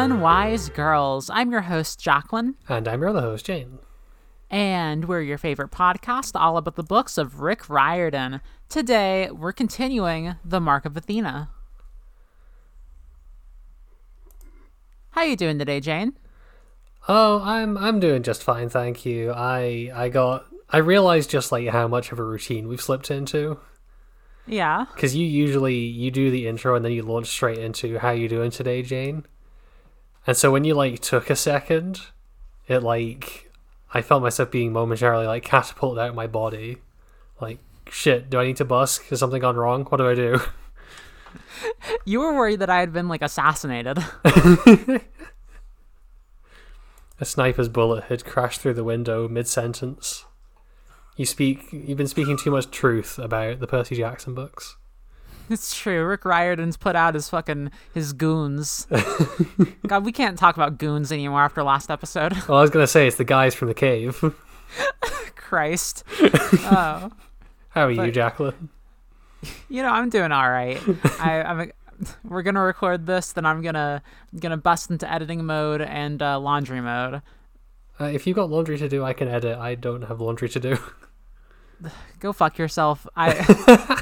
Unwise Girls. I'm your host, Jacqueline. And I'm your other host, Jane. And we're your favorite podcast, all about the books of Rick Riordan. Today, we're continuing The Mark of Athena. How you doing today, Jane? Oh, I'm I'm doing just fine, thank you. I I got I realized just like how much of a routine we've slipped into. Yeah. Because you usually you do the intro and then you launch straight into how you doing today, Jane. And so when you like took a second, it like I felt myself being momentarily like catapulted out of my body. Like shit, do I need to busk? Has something gone wrong? What do I do? You were worried that I had been like assassinated. a sniper's bullet had crashed through the window mid sentence. You speak you've been speaking too much truth about the Percy Jackson books. it's true. Rick Riordan's put out his fucking his goons. God, we can't talk about goons anymore after last episode. Well, I was gonna say it's the guys from the cave. Christ. Oh. How are you, But- Jacqueline? You know, I'm doing all right. I, I'm. We're gonna record this, then I'm gonna gonna bust into editing mode and uh, laundry mode. Uh, if you've got laundry to do, I can edit. I don't have laundry to do. Go fuck yourself. I.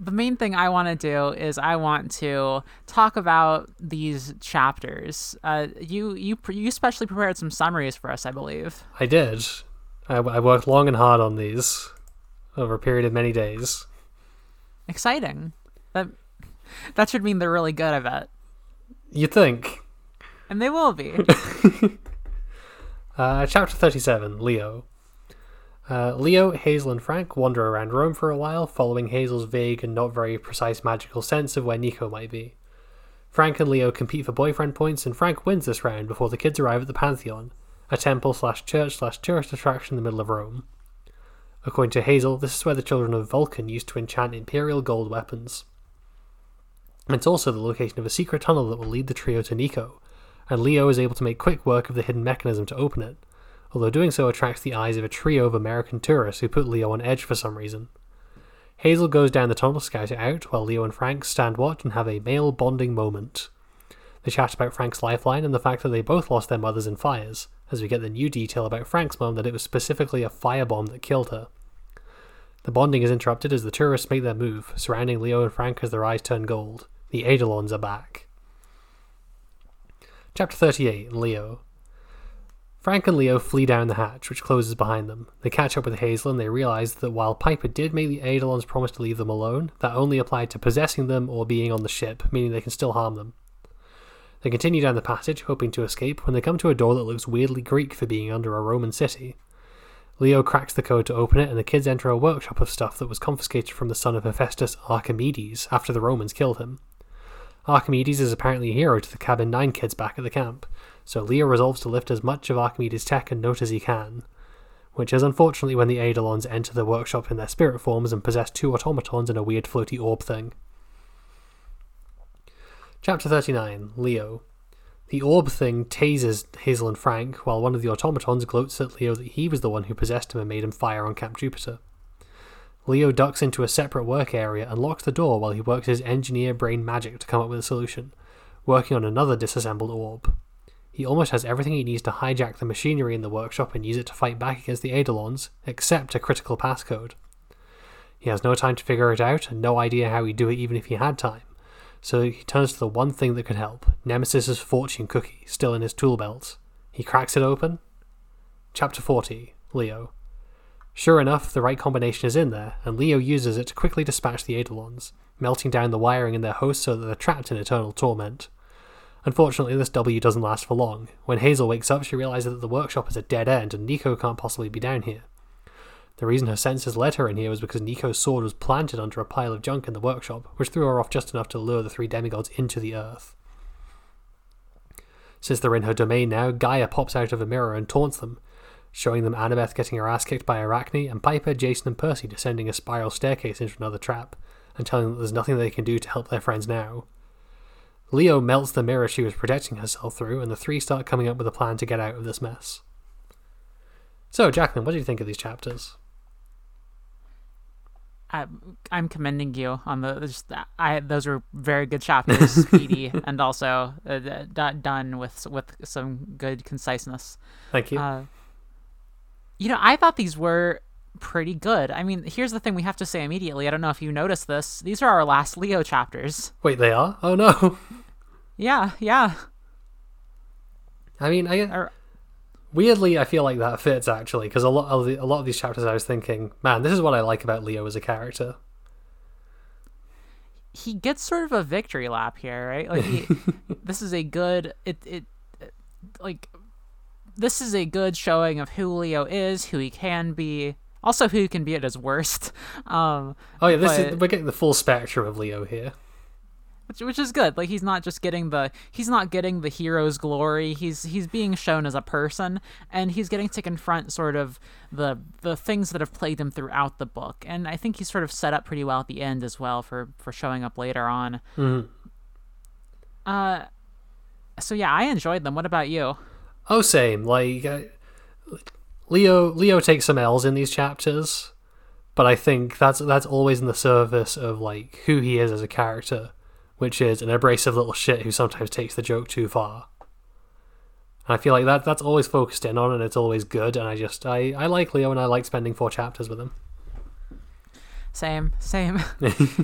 the main thing I want to do is I want to talk about these chapters. Uh, you you you specially prepared some summaries for us, I believe. I did. I, I worked long and hard on these over a period of many days. Exciting. That that should mean they're really good. I bet, You'd think. and they will be. Uh, chapter 37 Leo. Uh, Leo, Hazel, and Frank wander around Rome for a while, following Hazel's vague and not very precise magical sense of where Nico might be. Frank and Leo compete for boyfriend points, and Frank wins this round before the kids arrive at the Pantheon, a temple slash church slash tourist attraction in the middle of Rome. According to Hazel, this is where the children of Vulcan used to enchant imperial gold weapons. It's also the location of a secret tunnel that will lead the trio to Nico, and Leo is able to make quick work of the hidden mechanism to open it, although doing so attracts the eyes of a trio of American tourists who put Leo on edge for some reason. Hazel goes down the tunnel to scout it out, while Leo and Frank stand watch and have a male bonding moment. They chat about Frank's lifeline and the fact that they both lost their mothers in fires, as we get the new detail about Frank's mom that it was specifically a firebomb that killed her. The bonding is interrupted as the tourists make their move, surrounding Leo and Frank as their eyes turn gold. The Eidolons are back. Chapter 38 Leo. Frank and Leo flee down the hatch, which closes behind them. They catch up with Hazel and they realize that while Piper did make the Eidolons promise to leave them alone, that only applied to possessing them or being on the ship, meaning they can still harm them. They continue down the passage, hoping to escape, when they come to a door that looks weirdly Greek for being under a Roman city. Leo cracks the code to open it, and the kids enter a workshop of stuff that was confiscated from the son of Hephaestus Archimedes after the Romans killed him. Archimedes is apparently a hero to the Cabin 9 kids back at the camp, so Leo resolves to lift as much of Archimedes' tech and note as he can. Which is unfortunately when the Eidolons enter the workshop in their spirit forms and possess two automatons and a weird floaty orb thing. Chapter 39 Leo. The orb thing tases Hazel and Frank, while one of the automatons gloats at Leo that he was the one who possessed him and made him fire on Camp Jupiter. Leo ducks into a separate work area and locks the door while he works his engineer brain magic to come up with a solution, working on another disassembled orb. He almost has everything he needs to hijack the machinery in the workshop and use it to fight back against the Eidolons, except a critical passcode. He has no time to figure it out and no idea how he'd do it even if he had time, so he turns to the one thing that could help Nemesis's fortune cookie, still in his tool belt. He cracks it open. Chapter 40 Leo. Sure enough, the right combination is in there, and Leo uses it to quickly dispatch the Eidolons, melting down the wiring in their host so that they're trapped in eternal torment. Unfortunately, this W doesn't last for long. When Hazel wakes up, she realizes that the workshop is a dead end and Nico can't possibly be down here. The reason her senses led her in here was because Nico's sword was planted under a pile of junk in the workshop, which threw her off just enough to lure the three demigods into the earth. Since they're in her domain now, Gaia pops out of a mirror and taunts them, showing them Annabeth getting her ass kicked by Arachne, and Piper, Jason, and Percy descending a spiral staircase into another trap, and telling them that there's nothing they can do to help their friends now. Leo melts the mirror she was protecting herself through, and the three start coming up with a plan to get out of this mess. So, Jacqueline, what do you think of these chapters? I, I'm commending you on the just I those were very good chapters, speedy, and also uh, d- done with with some good conciseness. Thank you. Uh, you know, I thought these were pretty good. I mean, here's the thing we have to say immediately. I don't know if you noticed this. These are our last Leo chapters. Wait, they are? Oh no. Yeah, yeah. I mean, I Or- weirdly I feel like that fits actually because a lot of the, a lot of these chapters I was thinking, man, this is what I like about Leo as a character. he gets sort of a victory lap here, right? Like he, this is a good it it like this is a good showing of who Leo is, who he can be, also who he can be at his worst. Um Oh yeah, this is we're getting the full spectrum of Leo here. Which which is good. Like he's not just getting the he's not getting the hero's glory. He's he's being shown as a person and he's getting to confront sort of the the things that have plagued him throughout the book. And I think he's sort of set up pretty well at the end as well for for showing up later on. Mhm. Uh so yeah, I enjoyed them. What about you? Oh, same. Like uh, Leo, Leo takes some L's in these chapters, but I think that's that's always in the service of like who he is as a character, which is an abrasive little shit who sometimes takes the joke too far. And I feel like that that's always focused in on, and it's always good. And I just I I like Leo, and I like spending four chapters with him. Same, same.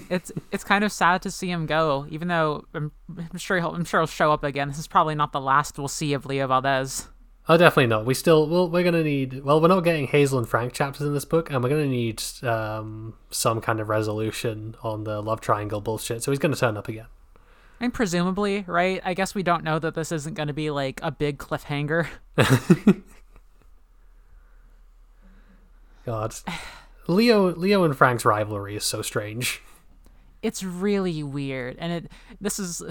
it's it's kind of sad to see him go, even though I'm, I'm sure he'll I'm sure he'll show up again. This is probably not the last we'll see of Leo Valdez. Oh, definitely not. We still well, we're gonna need. Well, we're not getting Hazel and Frank chapters in this book, and we're gonna need um, some kind of resolution on the love triangle bullshit. So he's gonna turn up again. And presumably, right? I guess we don't know that this isn't going to be like a big cliffhanger. God, Leo, Leo and Frank's rivalry is so strange. It's really weird, and it this is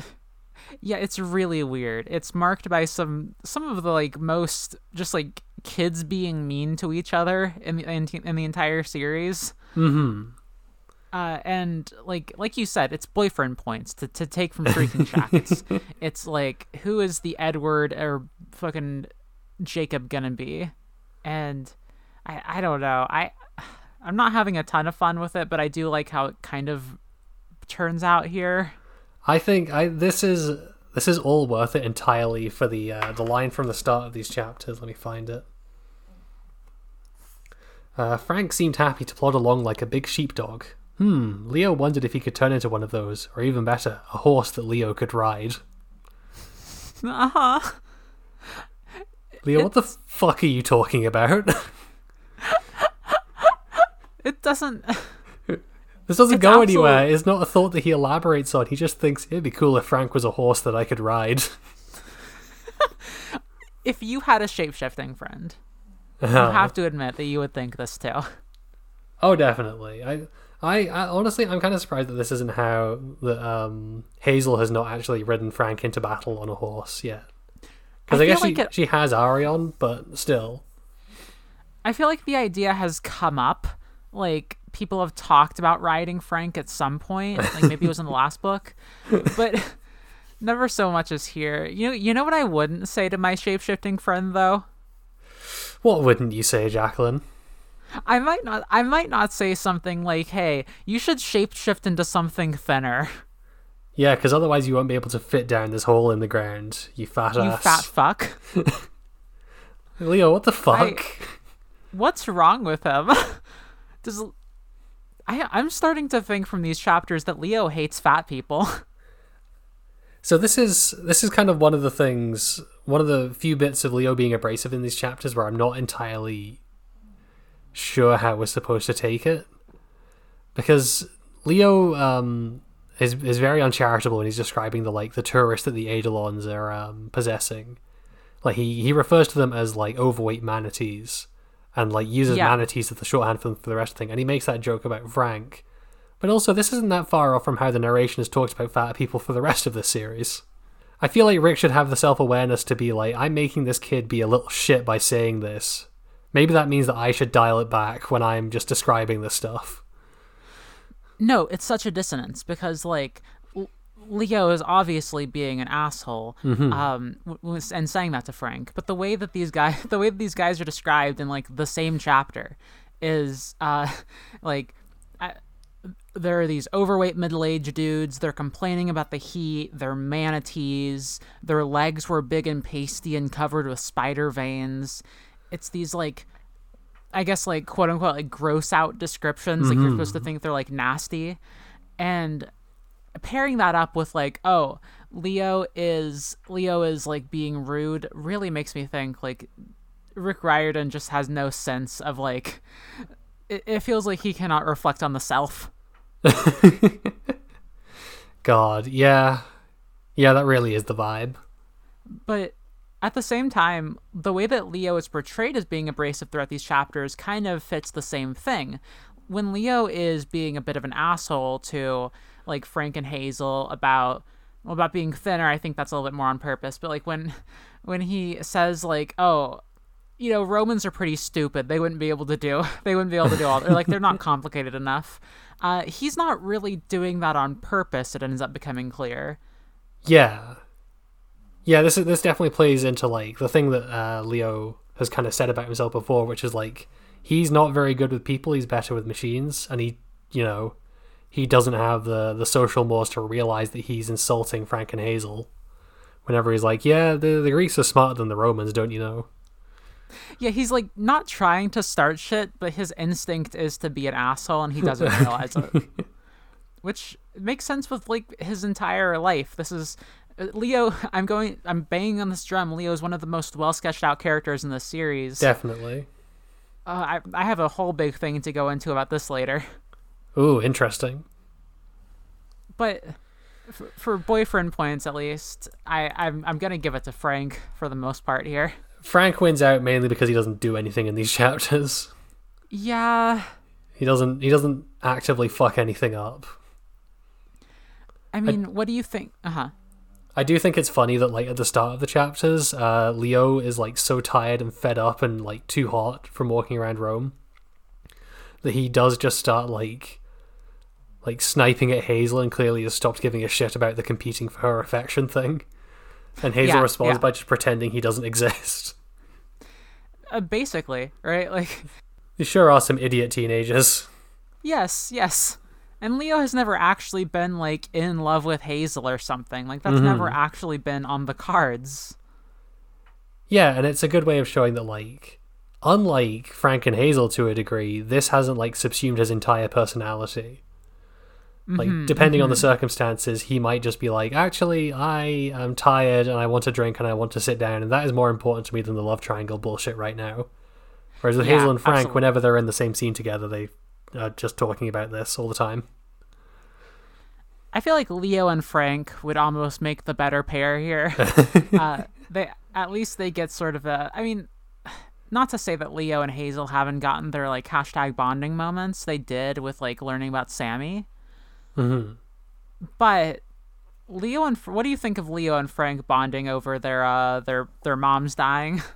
yeah, it's really weird. It's marked by some some of the like most just like kids being mean to each other in the in, in the entire series. Mm-hmm. uh, and like like you said, it's boyfriend points to, to take from freaking Shack. It's it's like who is the Edward or fucking Jacob gonna be? And I I don't know. I I'm not having a ton of fun with it, but I do like how it kind of turns out here. I think I this is this is all worth it entirely for the uh, the line from the start of these chapters. Let me find it. Uh, Frank seemed happy to plod along like a big sheepdog. Hmm. Leo wondered if he could turn into one of those, or even better, a horse that Leo could ride. Uh huh. Leo, what the fuck are you talking about? It doesn't. this doesn't It's go absolute- anywhere. It's not a thought that he elaborates on. He just thinks it'd be cool if Frank was a horse that I could ride. If you had a shape shifting friend, you Uh-huh. have to admit that you would think this too. Oh, definitely. I, I, I honestly, I'm kind of surprised that this isn't how the um, Hazel has not actually ridden Frank into battle on a horse yet. Because I I, guess feel she, like it- she has Arion, but still. I feel like the idea has come up. Like people have talked about riding Frank at some point. Like maybe it was in the last book, but never so much as here. You know, you know what I wouldn't say to my shapeshifting friend though. What wouldn't you say, Jacqueline? I might not. I might not say something like, "Hey, you should shapeshift into something thinner." Yeah, because otherwise you won't be able to fit down this hole in the ground, you fat You ass. You fat fuck. Leo, what the fuck? What's wrong with him? Does I? I'm starting to think from these chapters that Leo hates fat people. So this is this is kind of one of the things, one of the few bits of Leo being abrasive in these chapters where I'm not entirely sure how we're supposed to take it, because Leo um, is is very uncharitable when he's describing the like the tourists that the Eidolons are um, possessing. Like he he refers to them as like overweight manatees, and like uses Yeah. manatees as the shorthand for, for the rest of the thing. And he makes that joke about Frank. But also, this isn't that far off from how the narration has talked about fat people for the rest of the series. I feel like Rick should have the self awareness to be like, I'm making this kid be a little shit by saying this. Maybe that means that I should dial it back when I'm just describing this stuff. No, it's such a dissonance because like Leo is obviously being an asshole, um, w- w- and saying that to Frank. But the way that these guys, the way that these guys are described in like the same chapter, is uh, like, I, there are these overweight middle-aged dudes they're complaining about the heat they're manatees their legs were big and pasty and covered with spider veins. It's these like i guess like quote unquote like gross out descriptions like you're supposed to think they're like nasty. And pairing that up with like oh leo is leo is like being rude really makes me think like rick riordan just has no sense of like it, it feels like he cannot reflect on the self God, yeah. Yeah, that really is the vibe. but at the same time the way that leo is portrayed as being abrasive throughout these chapters kind of fits the same thing when leo is being a bit of an asshole to like frank and hazel about well, about being thinner i think that's a little bit more on purpose but like when when he says like oh you know romans are pretty stupid. They wouldn't be able to do they wouldn't be able to do all or like they're not complicated enough. Uh, he's not really doing that on purpose it ends up becoming clear. Yeah. Yeah, this is, this definitely plays into like the thing that uh, Leo has kind of said about himself before, which is like he's not very good with people, he's better with machines, and he, you know, he doesn't have the the social mores to realize that he's insulting Frank and Hazel. Whenever he's like, "Yeah, the the Greeks are smarter than the Romans, don't you know?" Yeah, he's like not trying to start shit, but his instinct is to be an asshole and he doesn't realize it. Which makes sense with like his entire life. This is uh, Leo, I'm going I'm banging on this drum. Leo is one of the most well sketched out characters in the series. Definitely. Uh, I I have a whole big thing to go into about this later. Ooh, interesting. But for, for boyfriend points at least, I I'm I'm going to give it to Frank for the most part here. Frank wins out mainly because he doesn't do anything in these chapters. Yeah, He doesn't he doesn't actively fuck anything up. I mean, what do you think? Uh-huh. I do think it's funny that like at the start of the chapters, uh, Leo is like so tired and fed up and like too hot from walking around Rome that he does just start like like sniping at Hazel and clearly has stopped giving a shit about the competing for her affection thing. And Hazel Yeah, responds yeah. by just pretending he doesn't exist. Uh, basically, right? Like There sure are some idiot teenagers. Yes, yes. And Leo has never actually been like in love with Hazel or something. Like that's never actually been on the cards. Yeah, and it's a good way of showing that like unlike Frank and Hazel to a degree, this hasn't like subsumed his entire personality. Like depending on the circumstances, he might just be like, "Actually, I am tired and I want to drink and I want to sit down, and that is more important to me than the love triangle bullshit right now." Whereas with Yeah, Hazel and Frank, absolutely. whenever they're in the same scene together, they are just talking about this all the time. I feel like Leo and Frank would almost make the better pair here. uh, they at least they get sort of a. I mean, not to say that Leo and Hazel haven't gotten their like hashtag bonding moments. They did with like learning about Sammy. Hmm But Leo and what do you think of Leo and Frank bonding over their uh their their moms dying?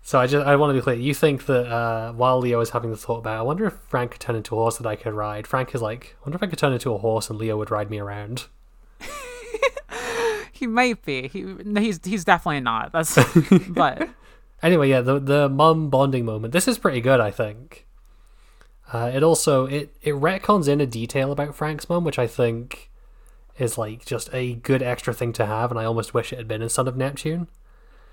So I just I want to be clear. You think that uh, while Leo is having the thought about, I wonder if Frank could turn into a horse that I could ride. Frank is like, I wonder if I could turn into a horse and Leo would ride me around. he might be. He he's he's definitely not. That's but Anyway, yeah, the the mum bonding moment. This is pretty good, I think. Uh, it also it it retcons in a detail about Frank's mum, which I think is like just a good extra thing to have, and I almost wish it had been in Son of Neptune.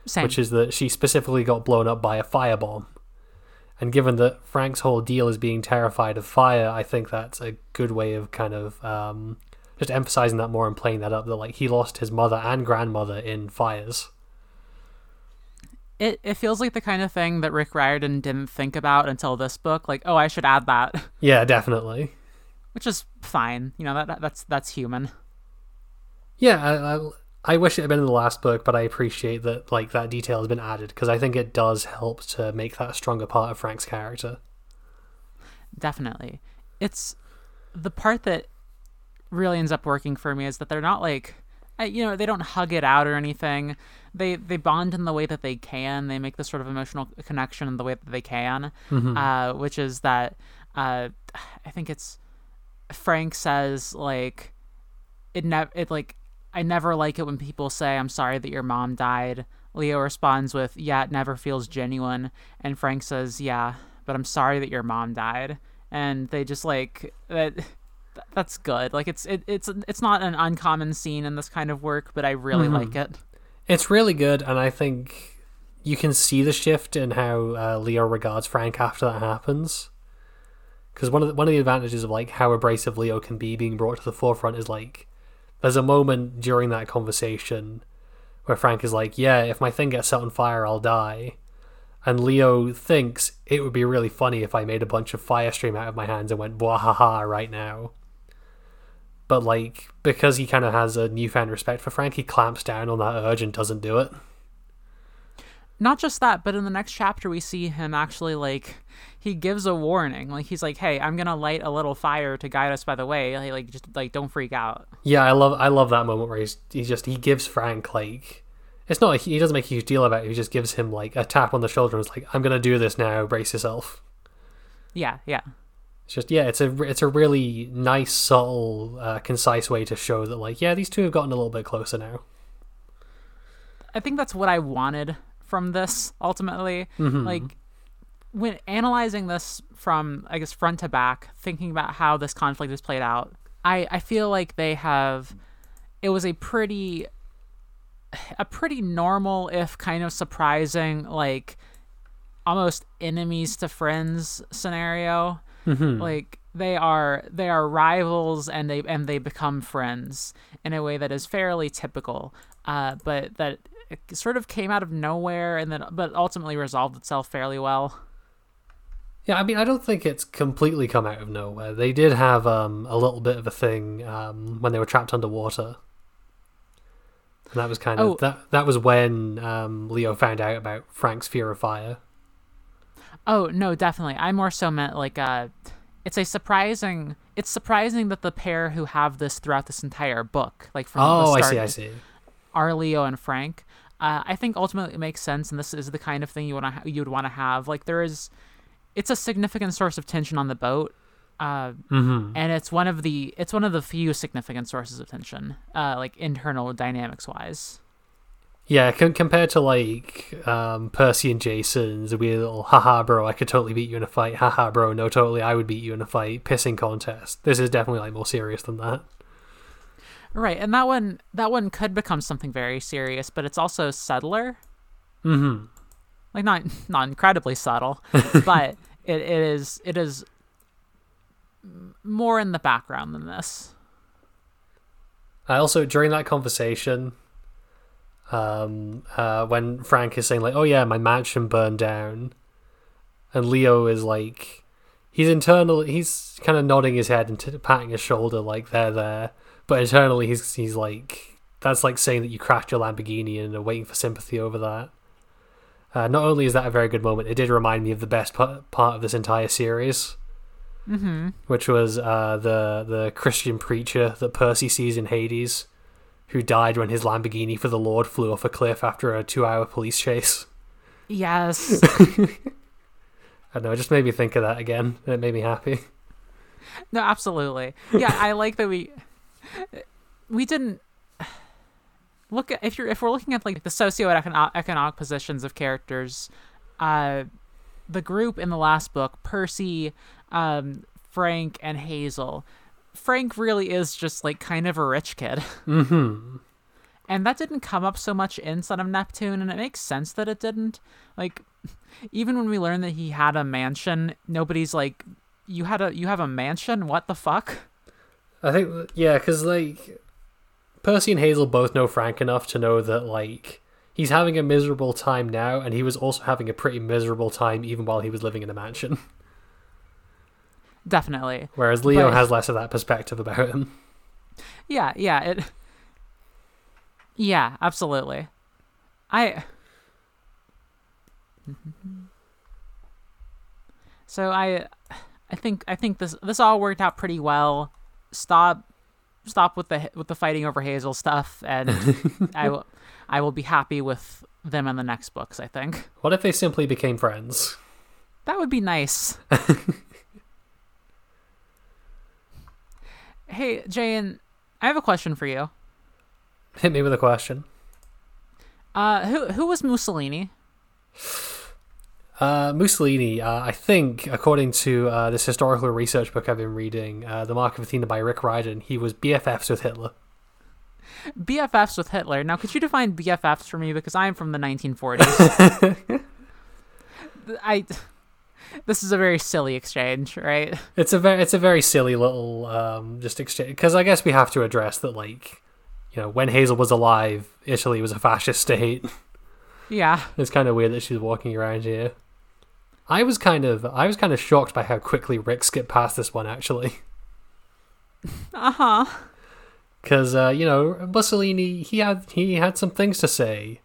same. which is that she specifically got blown up by a firebomb. And given that Frank's whole deal is being terrified of fire, I think that's a good way of kind of um, just emphasizing that more and playing that up. That like he lost his mother and grandmother in fires. It it feels like the kind of thing that Rick Riordan didn't think about until this book. Like, oh, I should add that, Yeah, definitely. which is fine. You know that, that that's that's human. Yeah, I, I, I wish it had been in the last book, but I appreciate that like that detail has been added because I think it does help to make that a stronger part of Frank's character. Definitely, it's the part that really ends up working for me is that they're not like. I, you know, they don't hug it out or anything. They they bond in the way that they can. They make this sort of emotional connection in the way that they can, uh, which is that uh, I think it's Frank says like it never it like I never like it when people say I'm sorry that your mom died. Leo responds with yeah, it never feels genuine, and Frank says yeah, but I'm sorry that your mom died, and they just like that. that's good. Like it's it, it's it's not an uncommon scene in this kind of work, but I really Mm-hmm. like it. It's really good, and I think you can see the shift in how uh, Leo regards Frank after that happens. Because one of the, one of the advantages of like how abrasive Leo can be being brought to the forefront is like there's a moment during that conversation where Frank is like, "Yeah, if my thing gets set on fire, I'll die," and Leo thinks it would be really funny if I made a bunch of fire stream out of my hands and went "Bwahaha" right now. But like because he kind of has a newfound respect for Frank, he clamps down on that urge and doesn't do it. Not just that, but in the next chapter we see him actually like he gives a warning. Like he's like, "Hey, I'm gonna light a little fire to guide us by the way. Like, like just like don't freak out." Yeah, I love I love that moment where he's he just he gives Frank like it's not he doesn't make a huge deal about it. He just gives him like a tap on the shoulder and is like, "I'm gonna do this now. Brace yourself." Yeah, yeah. It's just yeah, it's a it's a really nice, subtle, uh, concise way to show that like yeah, these two have gotten a little bit closer now. I think that's what I wanted from this ultimately. Mm-hmm. Like when analyzing this from I guess front to back, thinking about how this conflict is played out, I I feel like they have it was a pretty a pretty normal if kind of surprising like almost enemies to friends scenario. Mm-hmm. Like they are they are rivals and they and they become friends in a way that is fairly typical. Uh, but that sort of came out of nowhere and then but ultimately resolved itself fairly well. Yeah, I mean, I don't think it's completely come out of nowhere. They did have um, a little bit of a thing um, when they were trapped underwater, and that was kind of Oh. that. That was when um, Leo found out about Frank's fear of fire. Oh no, definitely. I more so meant like uh it's a surprising it's surprising that the pair who have this throughout this entire book, like from Oh, the I start, see, I see. are Leo and Frank. Uh, I think ultimately it makes sense, and this is the kind of thing you want to ha- you would want to have. Like there is, it's a significant source of tension on the boat, uh, hmm and it's one of the it's one of the few significant sources of tension, uh, like internal dynamics wise. Yeah, com- compared to like um, Percy and Jason's weird little haha bro, I could totally beat you in a fight. Haha bro, no, totally, I would beat you in a fight. Pissing contest. This is definitely like more serious than that. Right, and that one that one could become something very serious, but it's also subtler. hmm like not not incredibly subtle, but it, it is it is more in the background than this. I also during that conversation, um, uh, when Frank is saying like, "Oh yeah, my mansion burned down," and Leo is like, he's internally he's kind of nodding his head and t- patting his shoulder like they're there, but internally he's he's like, that's like saying that you crashed your Lamborghini and are waiting for sympathy over that. Uh, not only is that a very good moment, it did remind me of the best pa- part of this entire series Mm-hmm. which was uh, the the Christian preacher that Percy sees in Hades, who died when his Lamborghini for the Lord flew off a cliff after a two-hour police chase. Yes. I don't know, it just made me think of that again, it made me happy. no, absolutely. Yeah, I like that we we didn't look at if you're if we're looking at like the socioeconomic economic positions of characters, uh, the group in the last book, Percy, um, Frank, and Hazel. Frank really is just like kind of a rich kid. Mm-hmm. and that didn't come up so much in Son of Neptune, and it makes sense that it didn't. Like, even when we learn that he had a mansion, nobody's like, "You had a you have a mansion? What the fuck?" I think, yeah, because like Percy and Hazel both know Frank enough to know that like he's having a miserable time now, and he was also having a pretty miserable time even while he was living in a mansion. Definitely, Whereas Leo But- has less of that perspective about him. yeah, yeah, it, yeah, absolutely. I. So I, I think I think this this all worked out pretty well. Stop, stop with the with the fighting over Hazel stuff, and I will I will be happy with them in the next books. I think What if they simply became friends? that would be nice. hey, Jane, I have a question for you. Hit me with a question. Uh, who who was Mussolini? Uh, Mussolini, uh, I think, according to uh, this historical research book I've been reading, uh, The Mark of Athena by Rick Riordan, he was BFFs with Hitler. BFFs with Hitler. Now, could you define BFFs for me because I'm from the 1940s? I. This is a very silly exchange, right? It's a very, it's a very silly little um, just exchange because I guess we have to address that, like, you know, when Hazel was alive, Italy was a fascist state. Yeah. It's kind of weird that she's walking around here. I was kind of I was kind of shocked by how quickly Rick skipped past this one actually. Uh huh. Because uh, you know Mussolini he had he had some things to say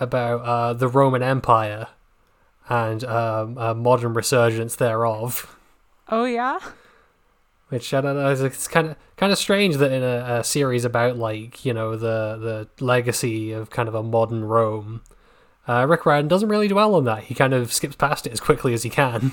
about uh, the Roman Empire and um, a modern resurgence thereof. Oh yeah. Which I don't know. It's, it's kind of kind of strange that in a, a series about like you know the the legacy of kind of a modern Rome, uh, Rick Riordan doesn't really dwell on that. He kind of skips past it as quickly as he can.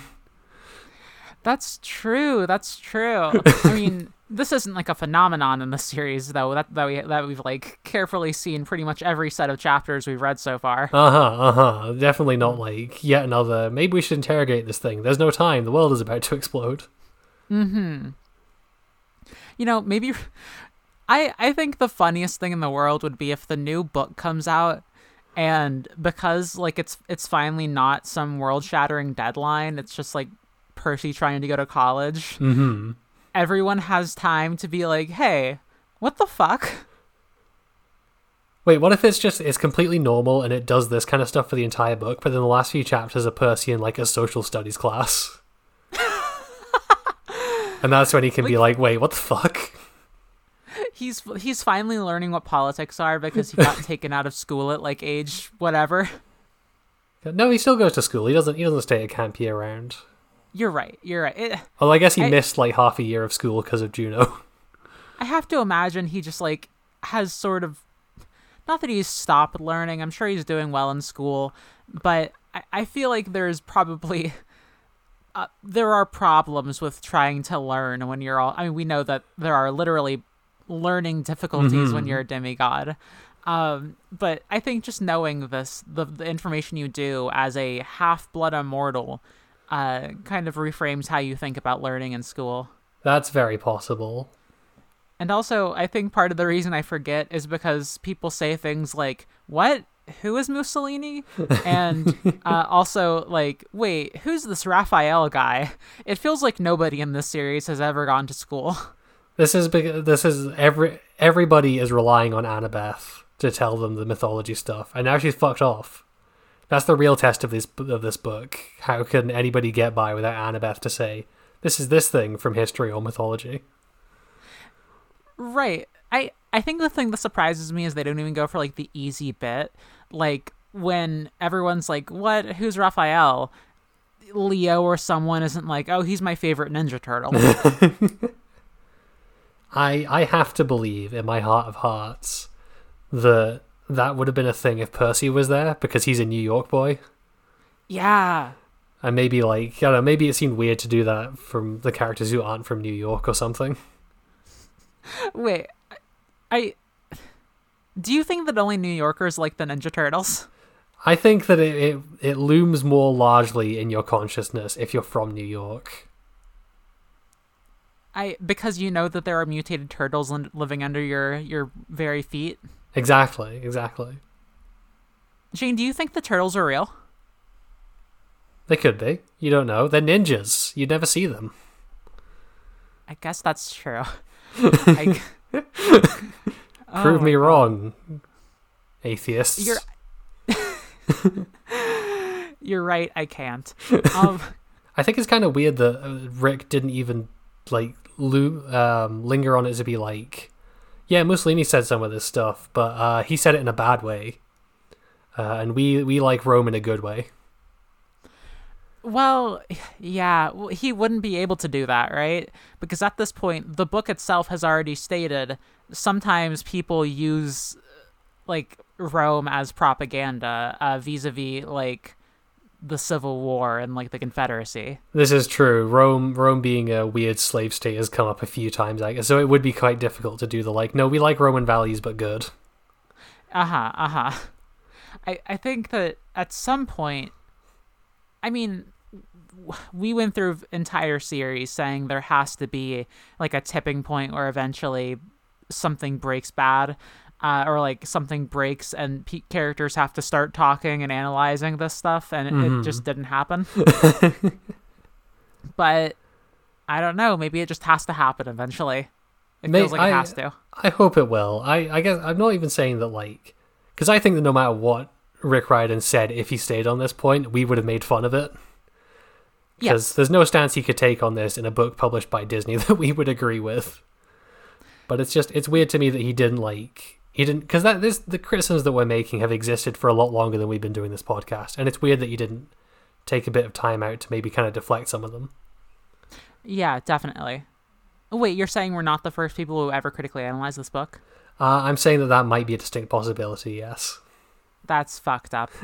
That's true. That's true. I mean, this isn't like a phenomenon in the series, though. That that we that we've like carefully seen pretty much every set of chapters we've read so far. Uh huh. Uh huh. Definitely not like yet another. Maybe we should interrogate this thing. There's no time. The world is about to explode. Mm-hmm. You know, maybe I I think the funniest thing in the world would be if the new book comes out and because like it's it's finally not some world-shattering deadline, it's just like Percy trying to go to college. Mm-hmm. Everyone has time to be like, "Hey, what the fuck?" Wait, what if it's just it's completely normal and it does this kind of stuff for the entire book, but then the last few chapters are Percy in like a social studies class? and that's when he can be like, "Wait, what the fuck?" He's he's finally learning what politics are because he got taken out of school at like age whatever. No, he still goes to school. He doesn't. He doesn't stay at camp year round. You're right. You're right. It, Well, I guess he I- missed like half a year of school because of Juno. I have to imagine he just like has sort of not that he's stopped learning. I'm sure he's doing well in school, but I, I feel like there's probably uh, there are problems with trying to learn when you're all. I mean, we know that there are literally learning difficulties when Mhm. you're a demigod. Um, but I think just knowing this, the, the information you do as a half blood immortal, uh, kind of reframes how you think about learning in school. That's very possible. And also, I think part of the reason I forget is because people say things like, "What? Who is Mussolini?" and uh, also like, "Wait, who's this Raphael guy?" It feels like nobody in this series has ever gone to school. This is big. This is every everybody is relying on Annabeth to tell them the mythology stuff, and now she's fucked off. That's the real test of this of this book. How can anybody get by without Annabeth to say this is this thing from history or mythology? Right. I I think the thing that surprises me is they don't even go for like the easy bit. Like when everyone's like, "What? Who's Raphael?" Leo or someone isn't like, "Oh, he's my favorite Ninja Turtle." I I have to believe in my heart of hearts that that would have been a thing if Percy was there because he's a New York boy. yeah. And maybe like I don't know, maybe it seemed weird to do that from the characters who aren't from New York or something. Wait, I. Do you think that only New Yorkers like the Ninja Turtles? I think that it, it it looms more largely in your consciousness if you're from New York. I because you know that there are mutated turtles living under your your very feet. Exactly, exactly. Jane, do you think the turtles are real? They could be. You don't know. They're ninjas. You'd never see them. I guess that's true. I, Prove Oh me God. wrong, atheists. You're You're right. I can't. Um, I think it's kind of weird that uh, Rick didn't even like lo- um, linger on it to be like, yeah, Mussolini said some of this stuff, but uh, he said it in a bad way, uh, and we we like Rome in a good way. well, yeah, he wouldn't be able to do that, right? Because at this point, the book itself has already stated sometimes people use like Rome as propaganda uh, vis-a-vis like the Civil War and like the Confederacy. This is true. Rome, Rome being a weird slave state has come up a few times, I guess. So it would be quite difficult to do the like. No, we like Roman values, but good. Uh huh. Uh huh. I I think that at some point, I mean, we went through entire series saying there has to be like a tipping point where eventually something breaks bad. Uh, or like something breaks and pe- characters have to start talking and analyzing this stuff and it, it just didn't happen but i don't know maybe it just has to happen eventually it May- feels like I- it has to I hope it will. I, I guess I'm not even saying that like because I think that no matter what Rick Riordan said, if he stayed on this point, we would have made fun of it. Because Yes. there's no stance he could take on this in a book published by Disney that we would agree with. But it's just it's weird to me that he didn't like he didn't because that this the criticisms that we're making have existed for a lot longer than we've been doing this podcast, and it's weird that you didn't take a bit of time out to maybe kind of deflect some of them. yeah definitely oh, wait you're saying we're not the first people who ever critically analyzed this book Uh, I'm saying that that might be a distinct possibility. Yes. that's fucked up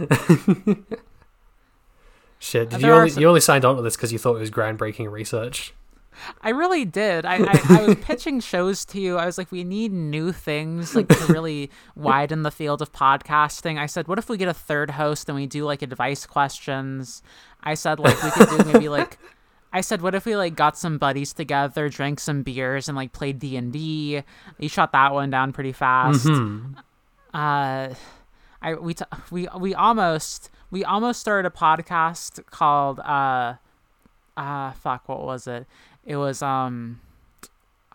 Shit, did There you only, some- you only signed on to this because you thought it was groundbreaking research? I really did. I, I, I was pitching shows to you. I was like, we need new things like to really widen the field of podcasting. I said, what if we get a third host and we do like advice questions? I said like we could do maybe like I said, what if we like got some buddies together, drank some beers, and like played D and D? You shot that one down pretty fast. Uh, I we t- we we almost we almost started a podcast called uh uh fuck what was it? It was um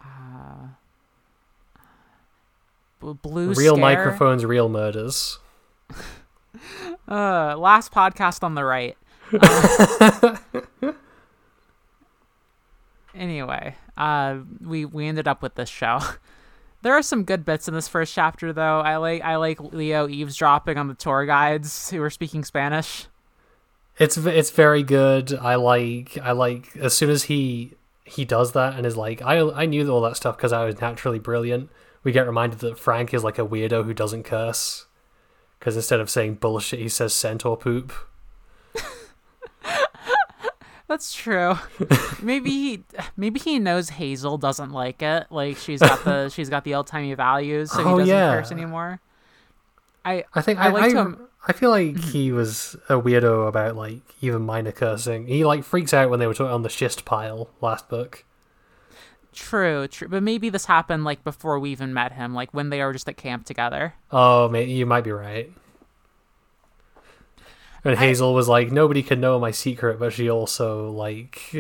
uh blue real Scare. microphones, real murders. Uh, last podcast on the right. Uh, anyway, uh, we we ended up with this show. There are some good bits in this first chapter, though. I like I like Leo eavesdropping on the tour guides who are speaking Spanish. It's it's very good. I like I like as soon as he he does that and is like I I knew all that stuff because I was naturally brilliant. We get reminded that Frank is like a weirdo who doesn't curse because instead of saying bullshit, he says centaur poop. That's true. maybe he maybe he knows Hazel doesn't like it. Like she's got the she's got the old timey values, so he Oh, doesn't yeah. curse anymore. I I think I I like I, I feel like he was a weirdo about like even minor cursing. He like freaks out when they were talking on the schist pile last book. true, true. But maybe this happened like before we even met him, like when they were just at camp together. Oh, mate, you might be right. And Hazel was like, nobody can know my secret, but she also like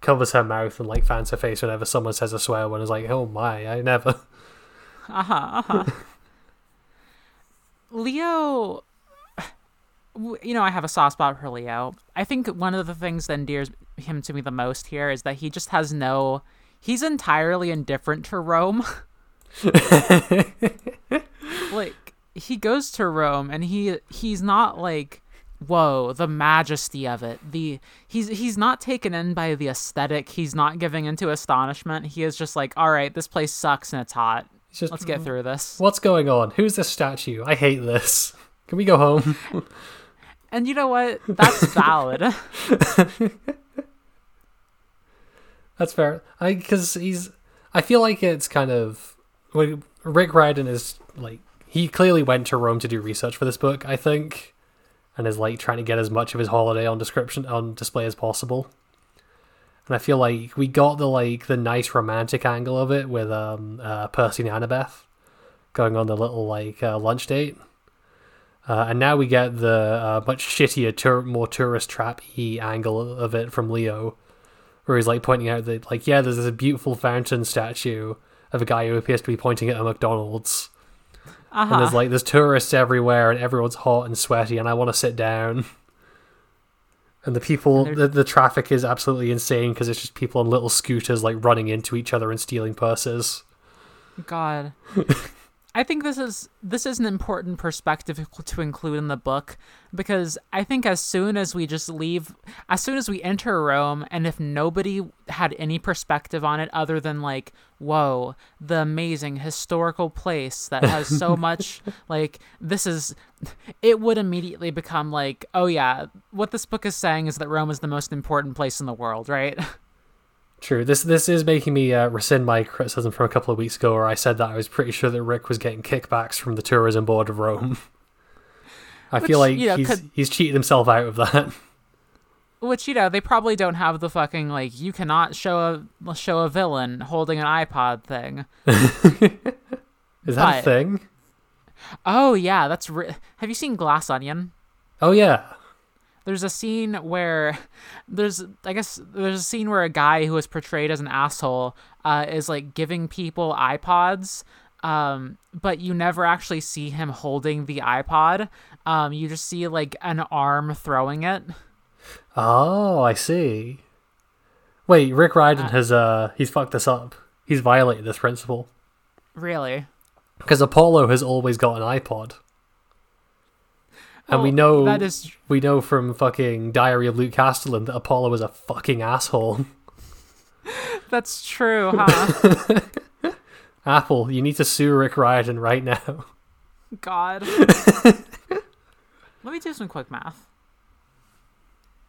covers her mouth and like fans her face whenever someone says a swear word. Is like, oh my, I never. Uh huh. Uh huh. Leo, you know, I have a soft spot for Leo. I think one of the things that endears him to me the most here is that he just has no. He's entirely indifferent to Rome. like he goes to Rome and he he's not like whoa the majesty of it the he's he's not taken in by the aesthetic he's not giving into astonishment he is just like all right this place sucks and it's hot just, let's get mm-hmm. through this What's going on? Who's this statue? I hate this. Can we go home? and you know what that's valid That's fair. I because he's. I feel like it's kind of. Like, Rick Riordan is like he clearly went to Rome to do research for this book. I think, and is like trying to get as much of his holiday on description on display as possible. And I feel like we got the like the nice romantic angle of it with um uh, Percy and Annabeth going on the little like uh, lunch date. Uh, and now we get the uh, much shittier, tour- more tourist trap y angle of it from Leo, where he's like pointing out that like yeah, there's this beautiful fountain statue of a guy who appears to be pointing at a McDonald's, and uh-huh there's like there's tourists everywhere, and everyone's hot and sweaty, and I want to sit down. And the people, And the, the traffic is absolutely insane because it's just people on little scooters like running into each other and stealing purses. God. I think this is this is an important perspective to include in the book because I think as soon as we just leave as soon as we enter Rome and if nobody had any perspective on it other than like whoa the amazing historical place that has so much like this is it would immediately become like oh yeah what this book is saying is that Rome is the most important place in the world right True. This this is making me uh, rescind my criticism from a couple of weeks ago, where I said that I was pretty sure that Rick was getting kickbacks from the tourism board of Rome. I feel like you know, he's could- he's cheated himself out of that. which you know they probably don't have the fucking like you cannot show a show a villain holding an iPod thing. Is that a thing? Oh yeah, that's re- have you seen Glass Onion? Oh yeah. There's a scene where there's I guess there's a scene where a guy who is portrayed as an asshole uh, is like giving people iPods, um, but you never actually see him holding the iPod. Um, you just see like an arm throwing it. Oh, I see. Wait, Rick Riordan has uh he's fucked this up. He's violated this principle Really? because Apollo has always got an iPod, and we know that is we know from fucking Diary of Luke Castellan that Apollo is a fucking asshole. that's true, huh? Apple, you need to sue Rick Riordan right now. God. Let me do some quick math.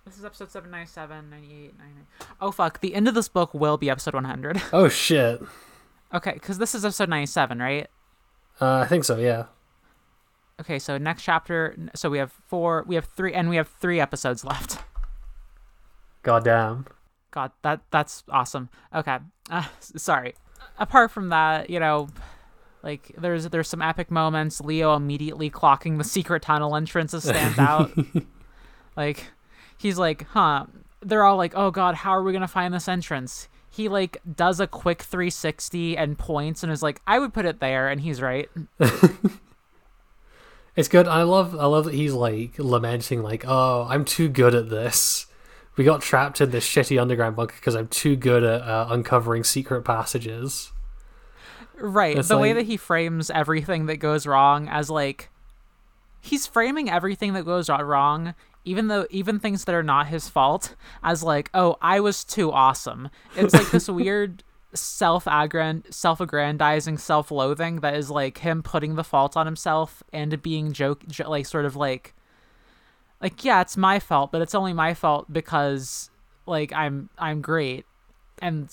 This is episode 797, 98, 99. Oh, fuck. The end of this book will be episode 100. Oh shit. okay, because this is episode 97, right? Uh, I think so. Yeah. Okay, so next chapter. So we have four, we have three, and we have three episodes left. Goddamn. God, that that's awesome. Okay, uh, sorry. Apart from that, you know, like there's there's some epic moments. Leo immediately clocking the secret tunnel entrances stands out. like he's like, huh? They're all like, oh god, how are we gonna find this entrance? He like does a quick 360 and points and is like, I would put it there, and he's right. It's good. I love. I love that he's like lamenting, like, "Oh, I'm too good at this. We got trapped in this shitty underground bunker because I'm too good at uh, uncovering secret passages." Right. It's the way that he frames everything that goes wrong as like he's framing everything that goes wrong even though even things that are not his fault as like, "Oh, I was too awesome." It's like this weird self-aggrand self-aggrandizing self-loathing that is like him putting the fault on himself and being joke jo- like sort of like like yeah, it's my fault, but it's only my fault because like I'm I'm great. And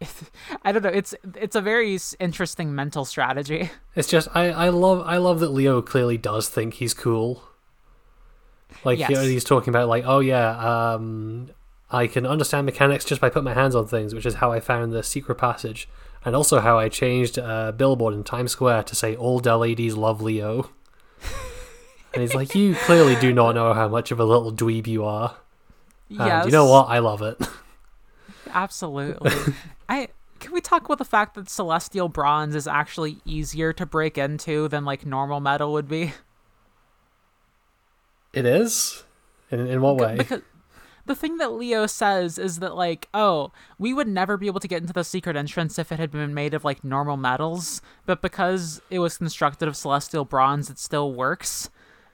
I don't know. It's it's a very interesting mental strategy. It's just I, I love I love that Leo clearly does think he's cool. Like Yes. he's talking about like, oh yeah, um, I can understand mechanics just by putting my hands on things, which is how I found the secret passage, and also how I changed a billboard in Times Square to say "All ladies love Leo." and he's like, you clearly do not know how much of a little dweeb you are. And yes, you know what? I love it. Absolutely. I can we talk about the fact that celestial bronze is actually easier to break into than like normal metal would be? it is. In in what way? Because the thing that Leo says is that like, oh, we would never be able to get into the secret entrance if it had been made of like normal metals, but because it was constructed of celestial bronze, it still works.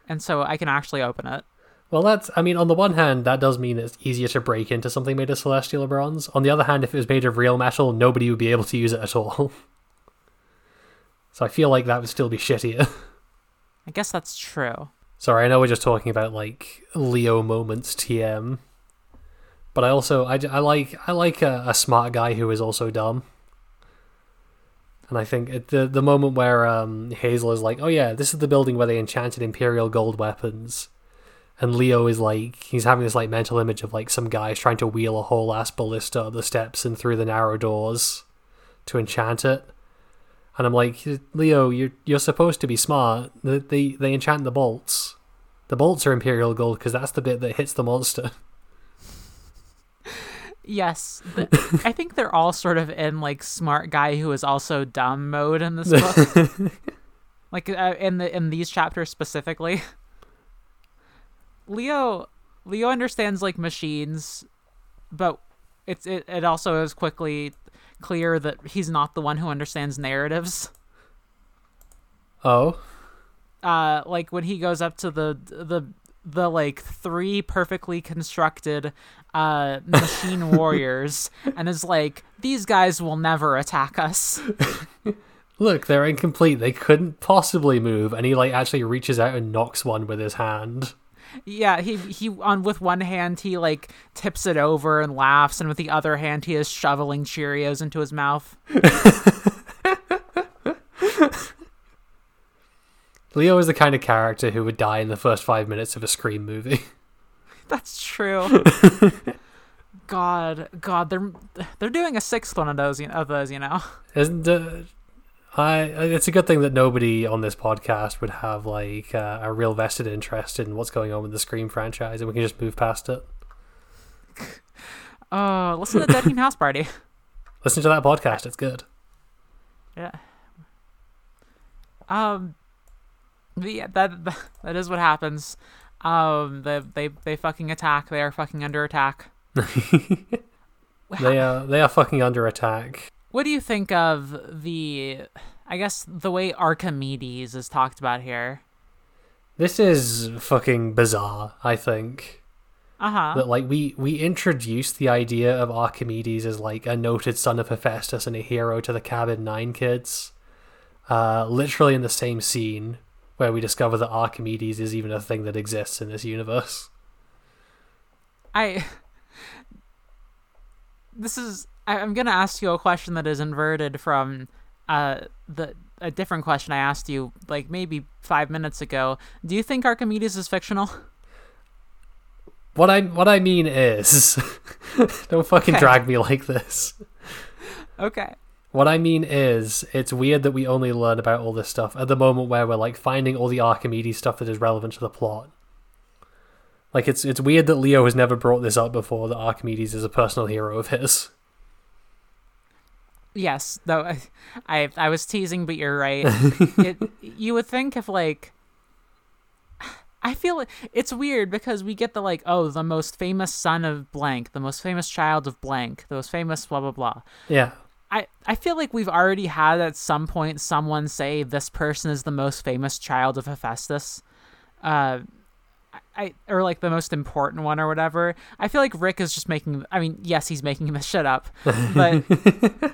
And so I can actually open it. Well, that's, I mean, on the one hand, that does mean it's easier to break into something made of celestial bronze. On the other hand, if it was made of real metal, nobody would be able to use it at all. so I feel like that would still be shittier. I guess that's true. Sorry, I know we're just talking about like Leo moments TM, but I also I, I like I like a, a smart guy who is also dumb. And I think at the the moment where um, Hazel is like, "Oh yeah, this is the building where they enchanted Imperial gold weapons," and Leo is like, he's having this like mental image of like some guys trying to wheel a whole ass ballista up the steps and through the narrow doors to enchant it. And I'm like, Leo, you're you're supposed to be smart. They they, they enchant the bolts. The bolts are Imperial gold because that's the bit that hits the monster. Yes, th- I think they're all sort of in like smart guy who is also dumb mode in this book. like uh, in the in these chapters specifically. Leo Leo understands like machines, but it's it, it also is quickly clear that he's not the one who understands narratives. Oh, uh like when he goes up to the the the like three perfectly constructed uh machine warriors and is like these guys will never attack us look, they're incomplete. They couldn't possibly move, and he like actually reaches out and knocks one with his hand. yeah he he on with one hand he like tips it over and laughs and with the other hand he is shoveling cheerios into his mouth Leo is the kind of character who would die in the first five minutes of a Scream movie. That's true. God, God, they're they're doing a sixth one of those, you- of those, you know. Isn't uh, I? It's a good thing that nobody on this podcast would have like uh, a real vested interest in what's going on with the Scream franchise, and we can just move past it. Oh, listen to Dead Teen House Party. Listen to that podcast; it's good. Yeah. Um. But yeah, that that- is what happens. Um. They they they fucking attack. They are fucking under attack. They are they are fucking under attack. What do you think of the? I guess the way Archimedes is talked about here. This is fucking bizarre. I think Uh huh. that like we we introduced the idea of Archimedes as like a noted son of Hephaestus and a hero to the Cabin Nine kids, uh, literally in the same scene where we discover that Archimedes is even a thing that exists in this universe. I. This is. I, I'm gonna ask you a question that is inverted from, uh, the a different question I asked you like maybe five minutes ago. Do you think Archimedes is fictional? What I what I mean is, don't fucking Okay. drag me like this. Okay. What I mean is, it's weird that we only learn about all this stuff at the moment where we're like finding all the Archimedes stuff that is relevant to the plot. Like it's it's weird that Leo has never brought this up before that Archimedes is a personal hero of his. Yes, though I, I, I was teasing, but you're right. it, you would think if like, I feel it's weird because we get the like, oh, the most famous son of blank, the most famous child of blank, the most famous blah blah blah. Yeah. I, I feel like we've already had at some point someone say this person is the most famous child of Hephaestus. Uh, I or like the most important one or whatever. I feel like Rick is just making. I mean, yes, he's making this shit up, but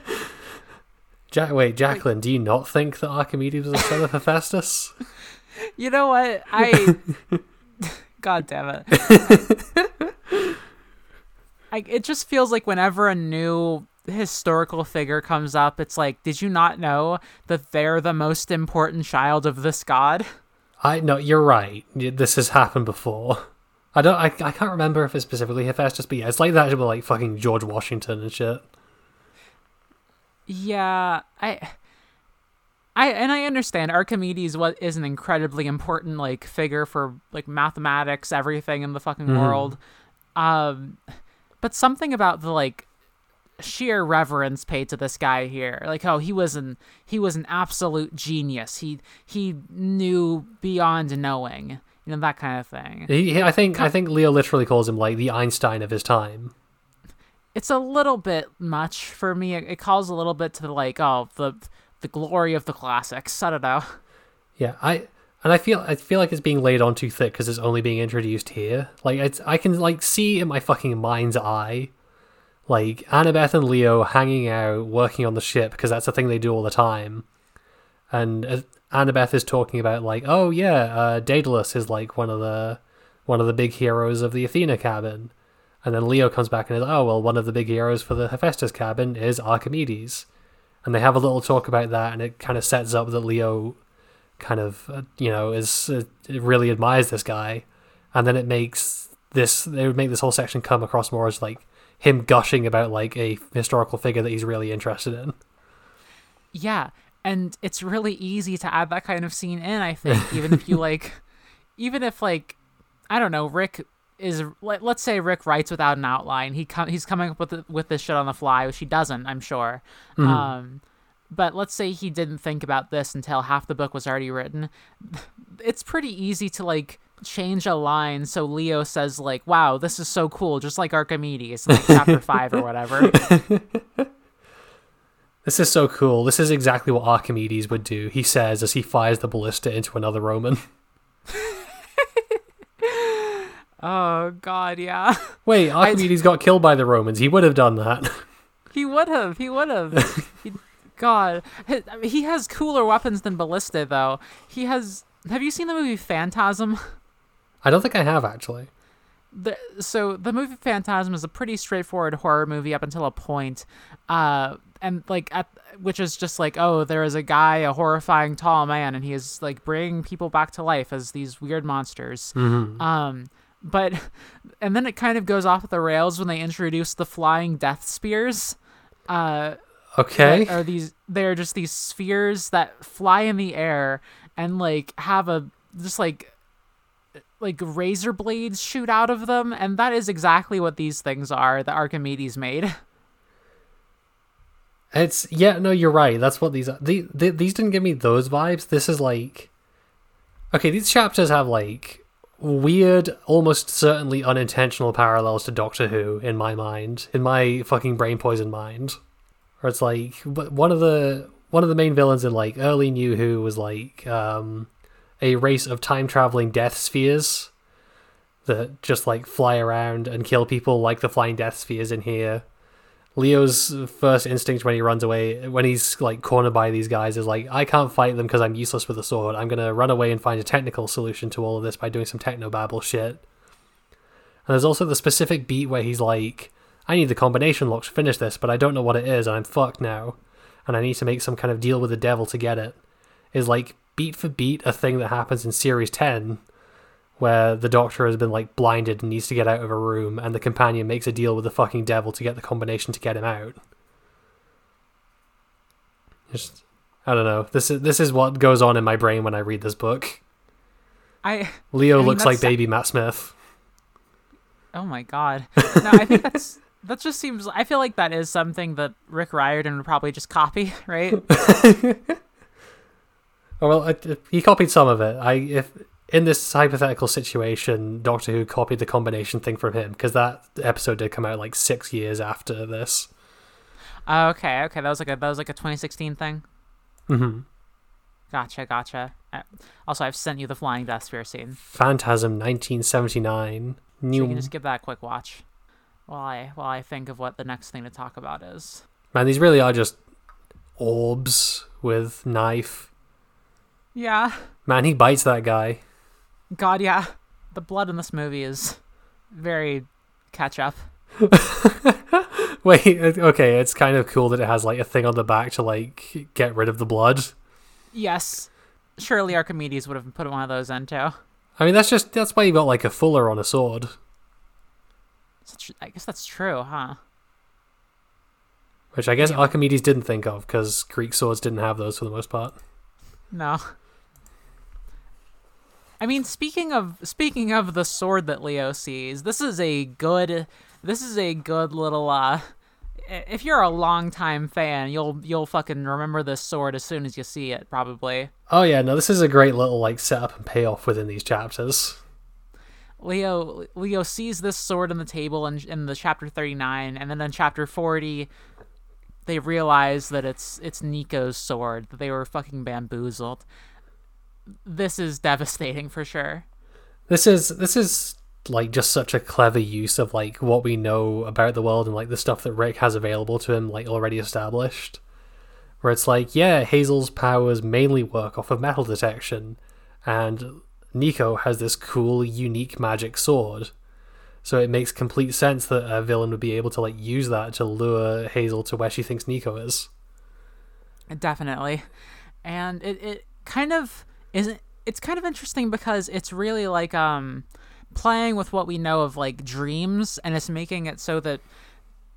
Ja- wait, Jacqueline, do you not think that Archimedes was a son of Hephaestus? you know what? I. God damn it. I, it just feels like whenever a new historical figure comes up, it's like, did you not know that they're the most important child of this god? I no, you're right. This has happened before. I don't. I, I can't remember if it's specifically Hephaestus, but yeah, it's like that with like fucking George Washington and shit. Yeah, I, I, and I understand Archimedes what is an incredibly important like figure for like mathematics, everything in the fucking Mhm. world. Um, but something about the like sheer reverence paid to this guy here, like oh he was an he was an absolute genius. He he knew beyond knowing, you know that kind of thing. He, I think I think Leo literally calls him like the Einstein of his time. it's a little bit much for me. It, it calls a little bit to like, oh, the the glory of the classics. I don't know. Yeah, I and I feel I feel like it's being laid on too thick because it's only being introduced here. Like it's I can like see in my fucking mind's eye, like Annabeth and Leo hanging out, working on the ship because that's a thing they do all the time, and uh, Annabeth is talking about like, oh yeah, uh, Daedalus is like one of the one of the big heroes of the Athena cabin, and then Leo comes back and is oh well, one of the big heroes for the Hephaestus cabin is Archimedes, and they have a little talk about that, and it kind of sets up that Leo kind of uh, you know is uh, really admires this guy. And then it makes this they would make this whole section come across more as like him gushing about like a historical figure that he's really interested in Yeah, and it's really easy to add that kind of scene in. I think even if you like, even if like, I don't know, Rick is let, let's say Rick writes without an outline. He com- he's coming up with the, with this shit on the fly, which he doesn't. I'm sure. Um, but let's say he didn't think about this until half the book was already written. It's pretty easy to like change a line so Leo says like, "Wow, this is so cool," just like Archimedes, like chapter five or whatever. this is so cool this is exactly what archimedes would do he says as he fires the ballista into another roman oh God, yeah. wait archimedes got killed by the romans he would have done that He would have. He would have. He- God, I he has cooler weapons than Ballista, though. He has. Have you seen the movie Phantasm? I don't think i have actually The, so the movie Phantasm is a pretty straightforward horror movie up until a point, uh, and like at which is just like, oh, there is a guy, a horrifying tall man, and he is like bringing people back to life as these weird monsters. Um, but and then it kind of goes off the rails when they introduce the flying death spears. Uh, Okay. are these they're just these spheres that fly in the air and like have a just like like razor blades shoot out of them and that is exactly what these things are that Archimedes made. It's yeah, no, you're right. That's what these are. The, the, these didn't give me those vibes. This is like okay. These chapters have like weird, almost certainly unintentional parallels to Doctor Who in my mind, in my fucking brain poison mind. Where it's like one of the one of the main villains in like early New Who was like um, a race of time traveling death spheres that just like fly around and kill people like the flying death spheres in here. Leo's first instinct when he runs away, when he's like cornered by these guys, is like, I can't fight them because I'm useless with a sword. I'm gonna run away and find a technical solution to all of this by doing some techno babble shit. And there's also the specific beat where he's like, I need the combination lock to finish this, but I don't know what it is, and I'm fucked now, and I need to make some kind of deal with the devil to get it. Is like beat for beat a thing that happens in series ten, where the doctor has been like blinded and needs to get out of a room and the companion makes a deal with the fucking devil to get the combination to get him out just i don't know this is this is what goes on in my brain when i read this book I leo I mean, looks like baby matt smith oh my god. No, I think that's that just seems I feel like that is something that Rick Riordan would probably just copy, right? well I, he copied some of it i if in this hypothetical situation doctor who copied the combination thing from him because that episode did come out like six years after this Oh, okay, okay. That was like a that was like a 2016 thing. hmm Gotcha, gotcha. Uh, Also, I've sent you the flying death sphere scene. phantasm 1979 So new you can just give that a quick watch while I while I think of what the next thing to talk about is. Man, these really are just orbs with knife. Yeah. Man, he bites that guy. God, yeah. The blood in this movie is very catch up. Wait, okay, it's kind of cool that it has like a thing on the back to like get rid of the blood. Yes. Surely Archimedes would have put one of those in too. I mean, that's just that's why you got like a fuller on a sword, I guess that's true, huh? which I guess Yeah. Archimedes didn't think of because Greek swords didn't have those for the most part. No. I mean, speaking of speaking of the sword that Leo sees, this is a good this is a good little uh if you're a longtime fan, you'll you'll fucking remember this sword as soon as you see it, probably. Oh yeah, no, this is a great little like setup and payoff within these chapters. Leo Leo sees this sword on the table in in the chapter 39 and then in chapter 40 they realize that it's it's Nico's sword that they were fucking bamboozled. This is devastating for sure. This is this is like just such a clever use of like what we know about the world and like the stuff that Rick has available to him like already established. Where it's like, yeah, Hazel's powers mainly work off of metal detection and Nico has this cool unique magic sword. So it makes complete sense that a villain would be able to like use that to lure Hazel to where she thinks Nico is. Definitely. And it, it kind of isn't it's kind of interesting because it's really like um playing with what we know of like dreams and it's making it so that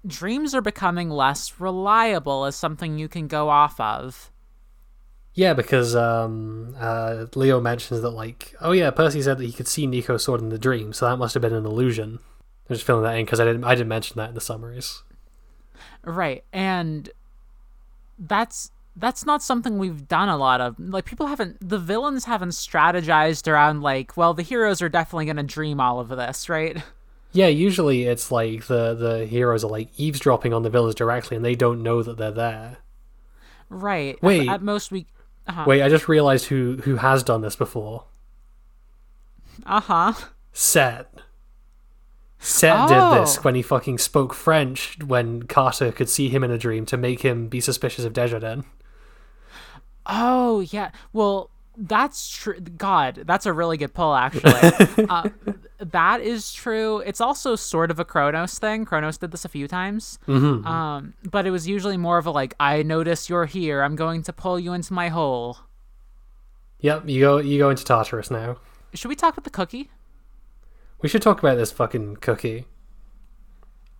dreams are becoming less reliable as something you can go off of. Yeah, because um, uh, Leo mentions that, like, oh yeah, Percy said that he could see Nico's sword in the dream, so that must have been an illusion. I'm just filling that in because I didn't, I didn't mention that in the summaries. Right. And that's that's not something we've done a lot of. Like people haven't the villains haven't strategized around like, well, the heroes are definitely going to dream all of this, right? Yeah, usually it's like the the heroes are like eavesdropping on the villains directly, and they don't know that they're there. Right. At- Wait. At, most we uh-huh. Wait, I just realized who who has done this before. Uh-huh. Set. Set Oh. did this when he fucking spoke French when Carter could see him in a dream to make him be suspicious of Desjardins. Oh, yeah. Well, that's true. God, that's a really good pull, actually. uh, that is true. It's also sort of a Kronos thing. Kronos did this a few times. Mm-hmm. Um, but it was usually more of a like, I notice you're here. I'm going to pull you into my hole. Yep, you go you go into Tartarus now. Should we talk about the cookie? We should talk about this fucking cookie.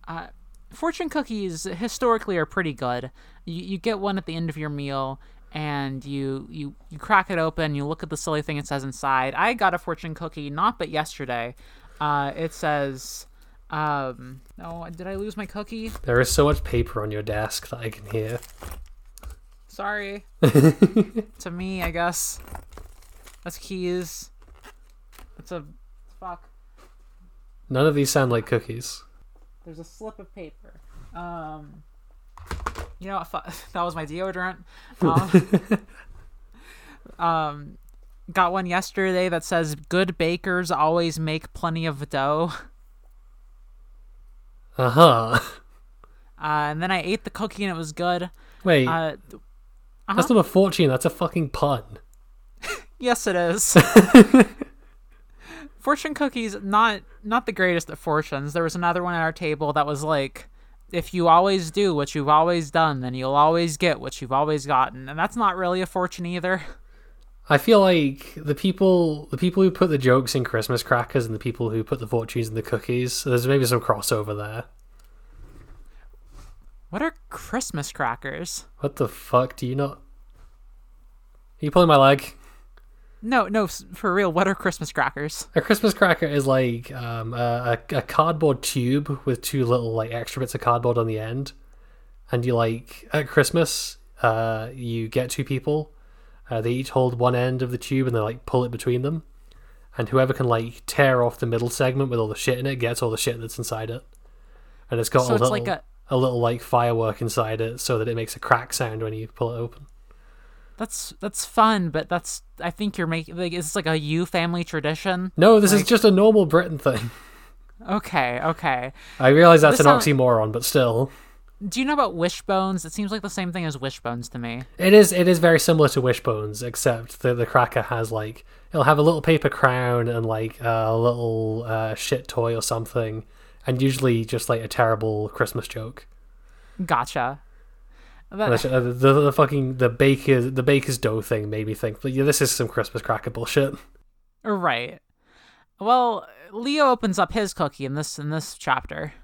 Uh, fortune cookies historically are pretty good. You you get one at the end of your meal and you you you crack it open, you look at the silly thing it says inside. I got a fortune cookie not but yesterday. Uh, it says um no, did I lose my cookie? There is so much paper on your desk that I can hear. Sorry. to me, I guess. That's keys. It's a fuck. None of these sound like cookies. There's a slip of paper. Um, you know, that was my deodorant. Um, um, got one yesterday that says "Good bakers always make plenty of dough." Uh huh. Uh, and then I ate the cookie and it was good. Wait, Uh, that's not a fortune. That's a fucking pun. yes, it is. Fortune cookies not not the greatest at fortunes. There was another one at our table that was like, if you always do what you've always done, then you'll always get what you've always gotten, and that's not really a fortune either. I feel like the people, the people who put the jokes in Christmas crackers, and the people who put the fortunes in the cookies. There's maybe some crossover there. What are Christmas crackers? What the fuck? Do you not? Are you pulling my leg? No, no, for real. What are Christmas crackers? A Christmas cracker is like um, a, a cardboard tube with two little like extra bits of cardboard on the end, and you like at Christmas, uh, you get two people, uh, they each hold one end of the tube and they like pull it between them, and whoever can like tear off the middle segment with all the shit in it gets all the shit that's inside it, and it's got So a it's little like a a little like firework inside it so that it makes a crack sound when you pull it open. That's that's fun, but that's I think you're making like is this like a you family tradition? No, this is just a normal Britain thing. Okay, okay. I realize that's This an oxymoron, but still. Do you know about wishbones? It seems like the same thing as wishbones to me. It is it is very similar to Wishbones, except that the cracker has like it'll have a little paper crown and like a little uh, shit toy or something, and usually just like a terrible Christmas joke. Gotcha. That, uh, the, the, the fucking the baker the baker's dough thing made me think, yeah, this is some Christmas cracker bullshit. right. Well, Leo opens up his cookie in this in this chapter.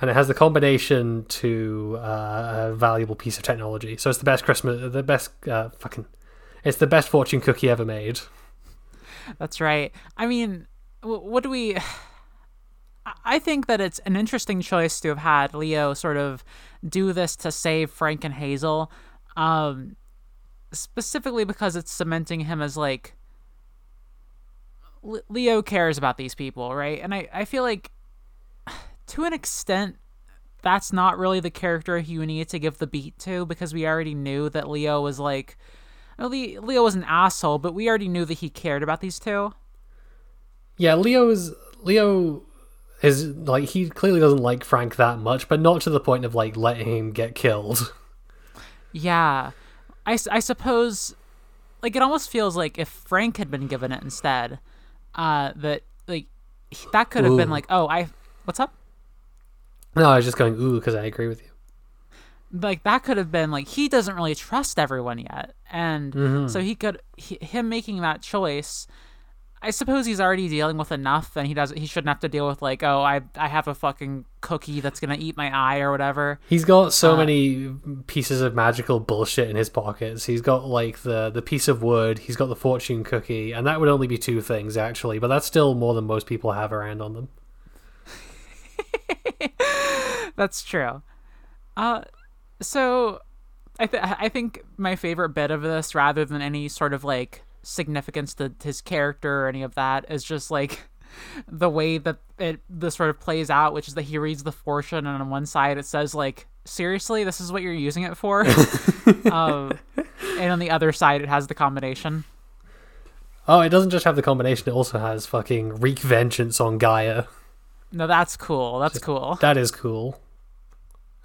And it has the combination to uh, a valuable piece of technology. So it's the best Christmas, the best uh, fucking, it's the best fortune cookie ever made. That's right. I mean, what do we? I- think that it's an interesting choice to have had Leo sort of do this to save Frank and Hazel, um, specifically because it's cementing him as like Le- Leo cares about these people, right? And I I feel like to an extent that's not really the character you need to give the beat to because we already knew that Leo was like. Leo was an asshole, but we already knew that he cared about these two. Yeah, Leo's Leo is like he clearly doesn't like Frank that much, but not to the point of like letting him get killed. Yeah. I, I suppose, like, it almost feels like if Frank had been given it instead, uh, that, like, that could have been like, oh, I, what's up? No, I was just going ooh because I agree with you. Like, that could have been like, he doesn't really trust everyone yet. And so he could, he, him making that choice, I suppose he's already dealing with enough and he doesn't, he shouldn't have to deal with, like, oh, I, I have a fucking cookie that's gonna eat my eye or whatever. He's got so Uh, many pieces of magical bullshit in his pockets. He's got like the the piece of wood. He's got the fortune cookie, and that would only be two things actually, but that's still more than most people have around on them. That's true. Uh, so I th- I think my favorite bit of this, rather than any sort of like significance to his character or any of that, is just like the way that it this sort of plays out, which is that he reads the fortune, and on one side it says like, "Seriously, this is what you're using it for," um, and on the other side it has the combination. Oh, it doesn't just have the combination; it also has fucking wreak vengeance on Gaia. No, that's cool. That's cool. That is cool.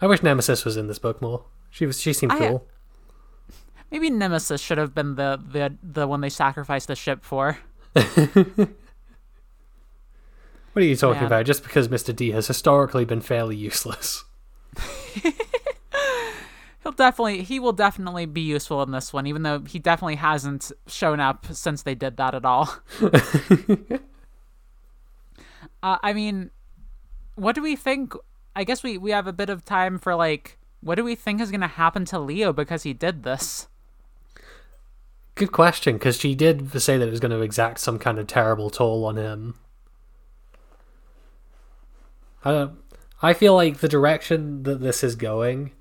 I wish Nemesis was in this book more. She was. She seemed I- cool. Maybe Nemesis should have been the the the one they sacrificed the ship for. What are you talking Man. about? Just because Mr. D has historically been fairly useless. He'll definitely he will definitely be useful in this one, even though he definitely hasn't shown up since they did that at all. Uh, I mean, what do we think? I guess we we have a bit of time for like, what do we think is gonna happen to Leo because he did this? Good question, because she did say that it was going to exact some kind of terrible toll on him. I don't. I feel like the direction that this is going,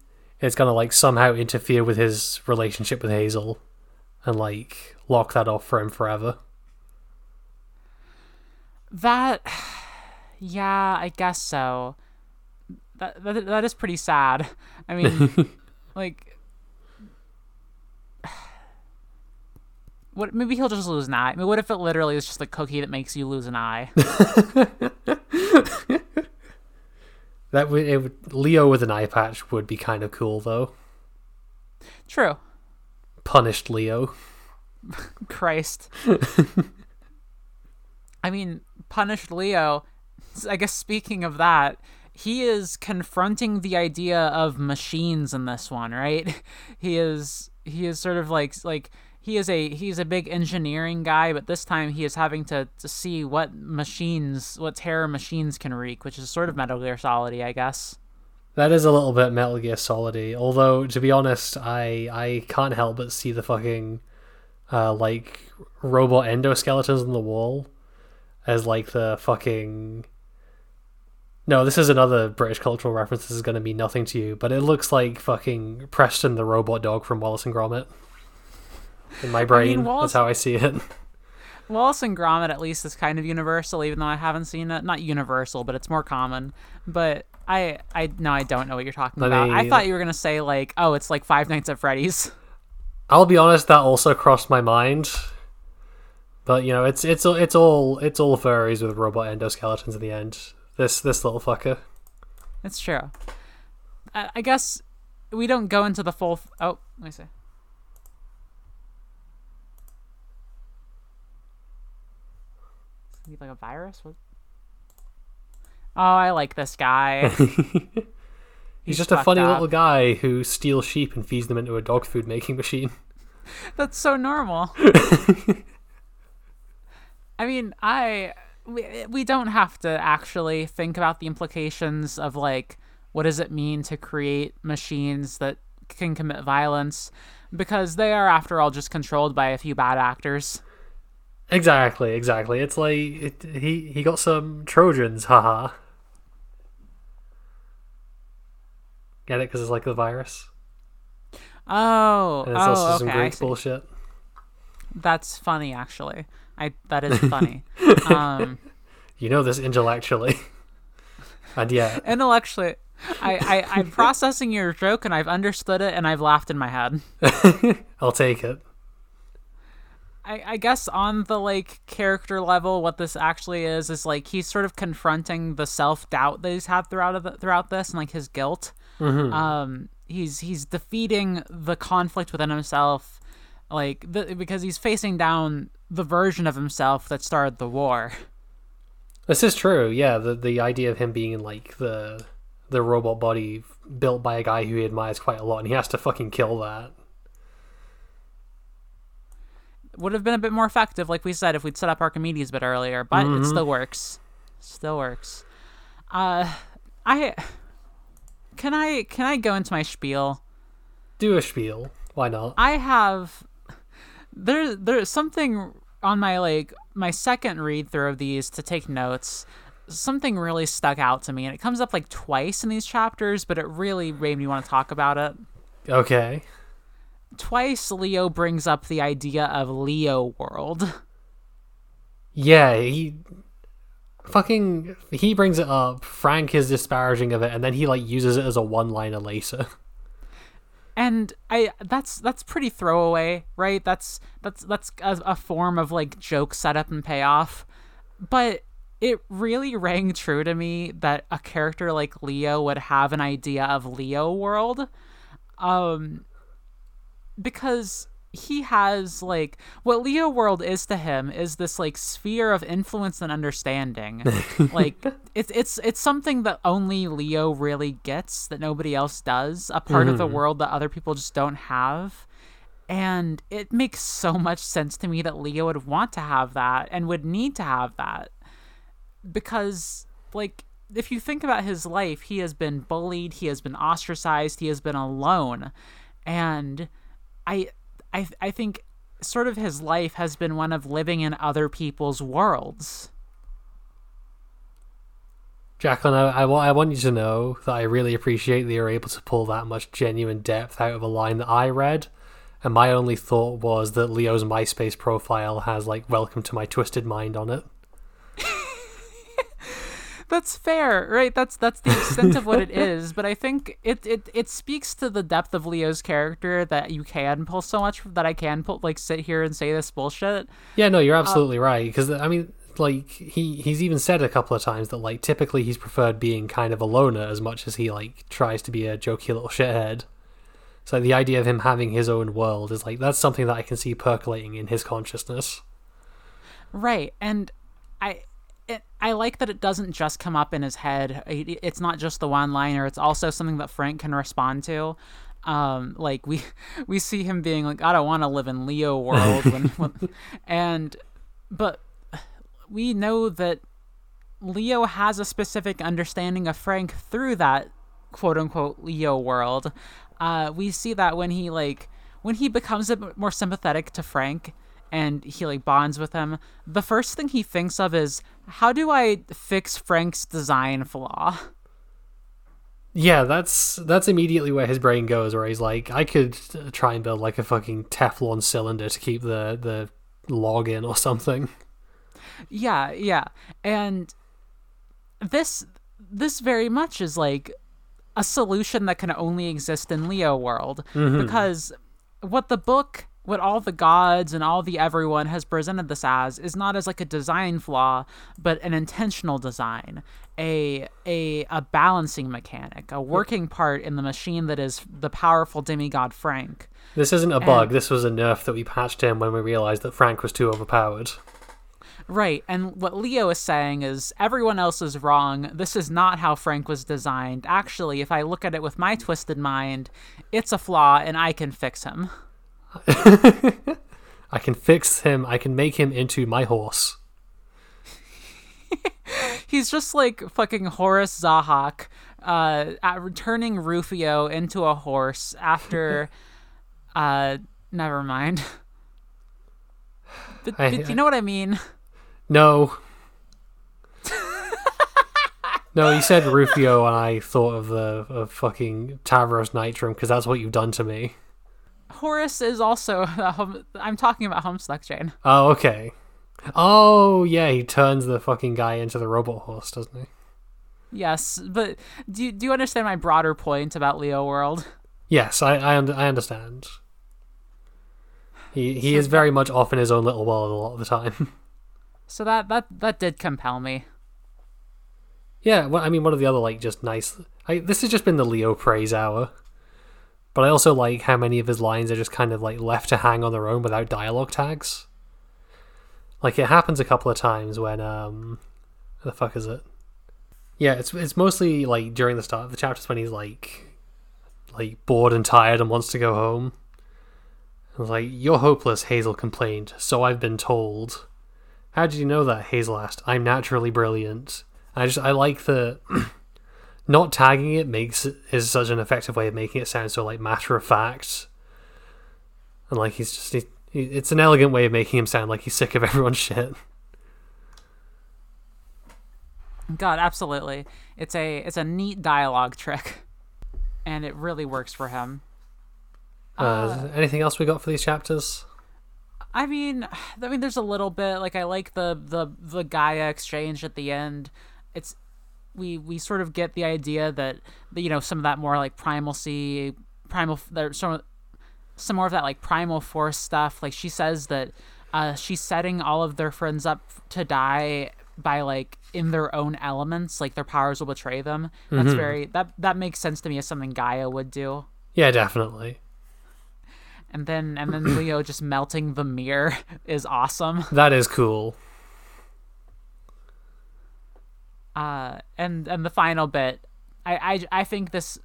it's going to like somehow interfere with his relationship with Hazel, and like lock that off for him forever. That, yeah, I guess so. That that, that is pretty sad. I mean, like What? Maybe he'll just lose an eye. I mean, what if it literally is just a cookie that makes you lose an eye? that would, it would Leo with an eye patch would be kind of cool, though. True. Punished Leo. Christ. I mean, punished Leo. I guess speaking of that, he is confronting the idea of machines in this one, right? He is he is sort of like like he is a he's a big engineering guy, but this time he is having to, to see what machines, what terror machines can wreak, which is sort of Metal Gear Solid, I guess. That is a little bit Metal Gear Solid. Although to be honest, I I can't help but see the fucking uh, like robot endoskeletons on the wall as like the fucking. No, this is another British cultural reference. This is going to mean nothing to you, but it looks like fucking Preston the robot dog from Wallace and Gromit in my brain. I mean, Wallace, That's how I see it. Wallace and Gromit at least is kind of universal, even though I haven't seen it. Not universal, but it's more common. But I, I no, I don't know what you're talking Let about. Me, I thought you were gonna say like, oh, it's like Five Nights at Freddy's. I'll be honest, that also crossed my mind. But you know, it's it's it's all it's all furries with robot endoskeletons in the end. This this little fucker. It's true. I, I guess we don't go into the full. F- oh, let me see. He like a virus? What? Oh, I like this guy. He's, He's just a funny up. little guy who steals sheep and feeds them into a dog food making machine. That's so normal. I mean, I we, we don't have to actually think about the implications of like what does it mean to create machines that can commit violence because they are after all just controlled by a few bad actors. Exactly, exactly. It's like it, he he got some Trojans, haha. Get it? Because it's like the virus. Oh, and it's oh, also okay, some Greek bullshit. That's funny, actually. I that is funny. um, you know this intellectually, and yeah, intellectually, I, I I'm processing your joke and I've understood it and I've laughed in my head. I'll take it. I, I guess on the like character level, what this actually is is like he's sort of confronting the self doubt that he's had throughout of the, throughout this and like his guilt. Mm-hmm. Um, he's he's defeating the conflict within himself, like the, because he's facing down the version of himself that started the war. This is true. Yeah, the the idea of him being in like the the robot body built by a guy who he admires quite a lot, and he has to fucking kill that would have been a bit more effective, like we said, if we'd set up Archimedes a bit earlier. But mm-hmm. it still works. Still works. Uh, I can I can I go into my spiel? Do a spiel. Why not? I have there there's something on my like my second read through of these to take notes. Something really stuck out to me, and it comes up like twice in these chapters, but it really made me want to talk about it. Okay twice Leo brings up the idea of Leo World. Yeah, he fucking he brings it up. Frank is disparaging of it, and then he like uses it as a one-liner later. And I that's that's pretty throwaway, right? That's that's that's a, a form of like joke setup and payoff, but it really rang true to me that a character like Leo would have an idea of Leo world. Um, because he has like what Leo World is to him is this like sphere of influence and understanding. like it's it's it's something that only Leo really gets that nobody else does, a part mm-hmm. of the mm-hmm. world that other people just don't have. And it makes so much sense to me that Leo would want to have that and would need to have that. because like if you think about his life, he has been bullied, he has been ostracized, he has been alone. And I I I think sort of his life has been one of living in other people's worlds. Jacqueline, I, I, wa- I want you to know that I really appreciate that you're able to pull that much genuine depth out of a line that I read. And my only thought was that Leo's MySpace profile has, like, welcome to my twisted mind on it. That's fair, right? That's that's the extent of what it is. But I think it, it it speaks to the depth of Leo's character that you can pull so much that I can pull like sit here and say this bullshit. Yeah, no, you're uh, absolutely right. Because, I mean, like, he, he's even said a couple of times that, like, typically he's preferred being kind of a loner as much as he, like, tries to be a jokey little shithead. So the idea of him having his own world is, like, that's something that I can see percolating in his consciousness. Right, and I it, I like that it doesn't just come up in his head. It- It's not just the one liner. It's also something that Frank can respond to. Um, like we we see him being like, I don't want to live in Leo world, when, when, and but we know that Leo has a specific understanding of Frank through that quote unquote Leo world. Uh, we see that when he like when he becomes a bit more sympathetic to Frank and he like bonds with him, the first thing he thinks of is how do I fix Frank's design flaw? Yeah, that's that's immediately where his brain goes. Where he's like, I could uh, try and build like a fucking Teflon cylinder to keep the the log in or something. Yeah, yeah. And this this very much is like a solution that can only exist in Leo world because what the book what all the gods and all the everyone has presented this as is not as like a design flaw but an intentional design a a a balancing mechanic a working part in the machine that is the powerful demigod frank This isn't a bug. This was a nerf that we patched in when we realized that Frank was too overpowered. Right, and what Leo is saying is everyone else is wrong. This is not how Frank was designed. Actually, if I look at it with my twisted mind, it's a flaw and I can fix him. I can fix him. I can make him into my horse. He's just like fucking Horuss Zahhak, uh, at returning Rufioh into a horse after. uh, never mind. But, I- but you know what I mean? No. no, you said Rufioh, and I thought of the of fucking Tavros Nitram because that's what you've done to me. Horuss is also. A hom- I'm talking about Homestuck Jane. Oh, okay. Oh, yeah, he turns the fucking guy into the robot horse, doesn't he? Yes, but do you, do you understand my broader point about Leo World? Yes, I I, und- I understand. He he is very much off in his own little world a lot of the time. So that that that did compel me. yeah, well, I mean, one of the other like just nice. I, this has just been the Leo praise hour, but I also like how many of his lines are just kind of like left to hang on their own without dialogue tags. Like it happens a couple of times when um, the fuck is it? Yeah, it's it's mostly like during the start of the chapters when he's like, like bored and tired and wants to go home. And like, you're hopeless, Hazel complained. So I've been told. How did you know that? Hazel asked. I'm naturally brilliant. I just I like the not tagging it makes it is such an effective way of making it sound so like matter of fact. And like he's just he, it's an elegant way of making him sound like he's sick of everyone's shit. God, absolutely. It's a it's a neat dialogue trick, and it really works for him. Uh, anything else we got for these chapters? I mean, I mean, there's a little bit like I like the the the Gaia exchange at the end. It's we we sort of get the idea that, you know some of that more like primalcy, primal there's some some more of that like primal force stuff. Like she says that uh, she's setting all of their friends up to die by like in their own elements, like their powers will betray them. That's very that that makes sense to me as something Gaia would do. Yeah, definitely. And then and then Leo just melting the mirror is awesome. That is cool. Uh and and the final bit i i, I think this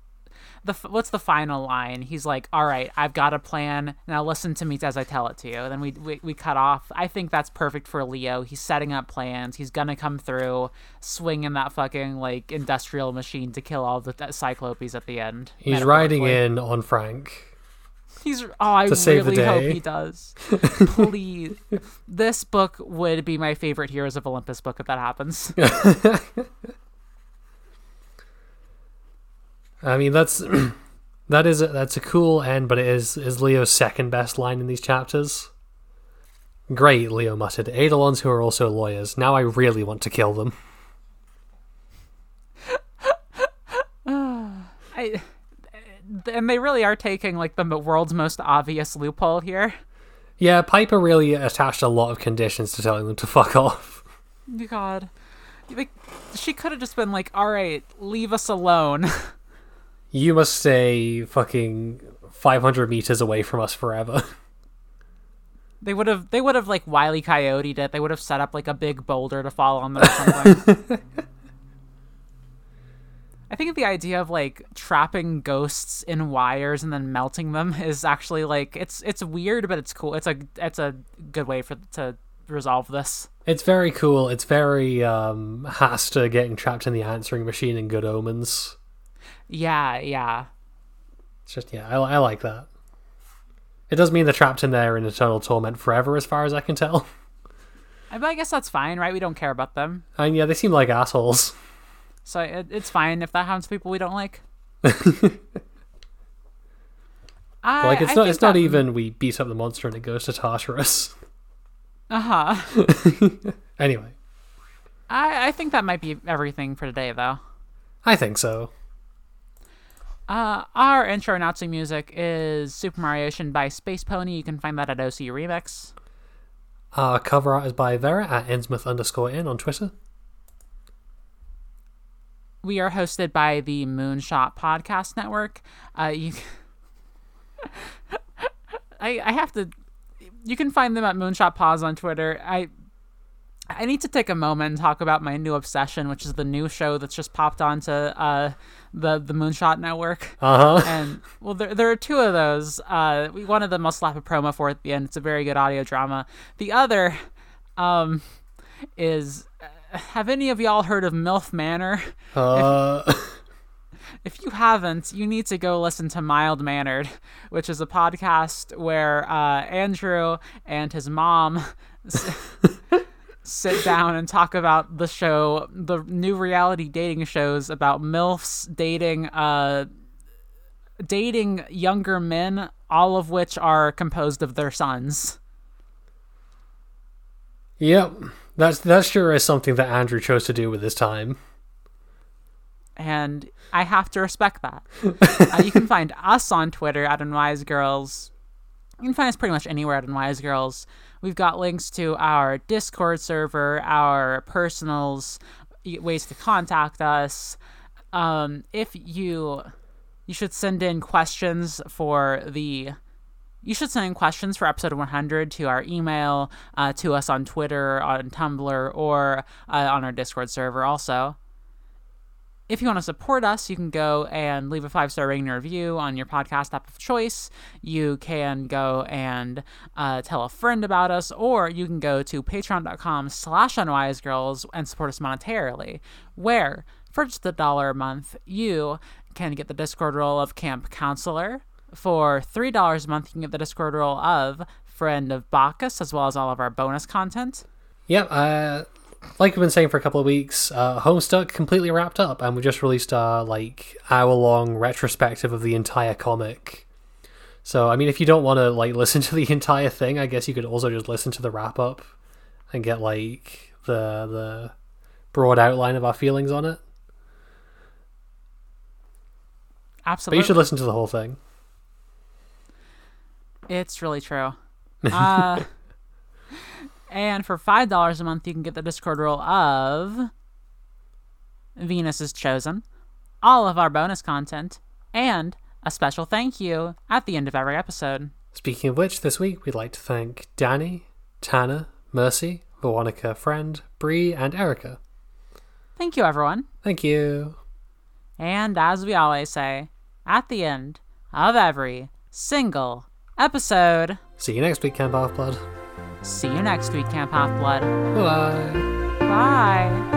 the what's the final line? He's like, "All right, I've got a plan. Now listen to me as I tell it to you." Then we we, we cut off. I think that's perfect for Leo. He's setting up plans. He's gonna come through, swinging that fucking like industrial machine to kill all the th- Cyclopes at the end. He's riding in on Frank. He's oh, I to save the really hope he does. Please, this book would be my favorite Heroes of Olympus book if that happens. I mean, that's that is a, that's a cool end, but it is is Leo's second best line in these chapters. Great, Leo muttered. Eidolons who are also lawyers. Now I really want to kill them. I, and they really are taking like the world's most obvious loophole here. Yeah, Piper really attached a lot of conditions to telling them to fuck off. God, like she could have just been like, "All right, leave us alone." You must stay fucking 500 meters away from us forever. They would have they would have like wily coyote it. They would have set up like a big boulder to fall on them or something. I think the idea of like trapping ghosts in wires and then melting them is actually like it's it's weird, but it's cool. It's a it's a good way for to resolve this. It's very cool. It's very um Hastur getting trapped in the answering machine in Good Omens. Yeah, yeah. It's just yeah, I, I like that. It does mean they're trapped in there in eternal torment forever, as far as I can tell. I, but I guess that's fine, right? We don't care about them, And yeah, they seem like assholes. So it, it's fine if that happens to people we don't like. I, like it's I not it's not even we beat up the monster and it goes to Tartarus. Uh-huh. anyway, I I think that might be everything for today, though. I think so. Uh, our intro announcing music is Super Mario Ocean by Space Pony. You can find that at OC Remix. Our cover art is by Vera at Innsmouth underscore in on Twitter. We are hosted by the Moonshot Podcast Network. Uh, you, I I have to. You can find them at Moonshot Pause on Twitter. I I need to take a moment and talk about my new obsession, which is the new show that's just popped onto uh, the the Moonshot Network. Uh huh. and well there, there are two of those uh we, one of them i'll slap a promo for at the end it's a very good audio drama the other um is have any of y'all heard of milf manor Uh, if you haven't you need to go listen to mild mannered which is a podcast where uh andrew and his mom s- sit down and talk about the show the new reality dating shows about milfs dating uh dating younger men, all of which are composed of their sons. yep. That's that sure is something that Andrew chose to do with his time. And I have to respect that. uh, you can find us on Twitter at Unwise Girls. You can find us pretty much anywhere at Unwise Girls. We've got links to our Discord server, our personals, ways to contact us. Um, if you you should send in questions for the you should send in questions for episode 100 to our email uh, to us on twitter on tumblr or uh, on our discord server also if you want to support us, you can go and leave a five star rating review on your podcast app of choice. You can go and uh, tell a friend about us, or you can go to patreon.com slash unwisegirls and support us monetarily, where for just a dollar a month, you can get the Discord role of Camp Counselor. For $3 a month, you can get the Discord role of Friend of Bacchus, as well as all of our bonus content. Yep. Uh, like we've been saying for a couple of weeks, uh, Homestuck completely wrapped up, and we just released our like hour long retrospective of the entire comic. So I mean, if you don't want to like listen to the entire thing, I guess you could also just listen to the wrap up and get like the the broad outline of our feelings on it. Absolutely. But you should listen to the whole thing. It's really true. Uh, and for five dollars a month, you can get the Discord role of Venus is Chosen, all of our bonus content, and a special thank you at the end of every episode. Speaking of which, this week we'd like to thank Danny, Tanner, Mercy, Veronica, Friend, Bree, and Erica. Thank you, everyone. Thank you. And as we always say, at the end of every single episode. See you next week, Camp Half Blood. See you next week, Camp Half Blood. Bye. Bye.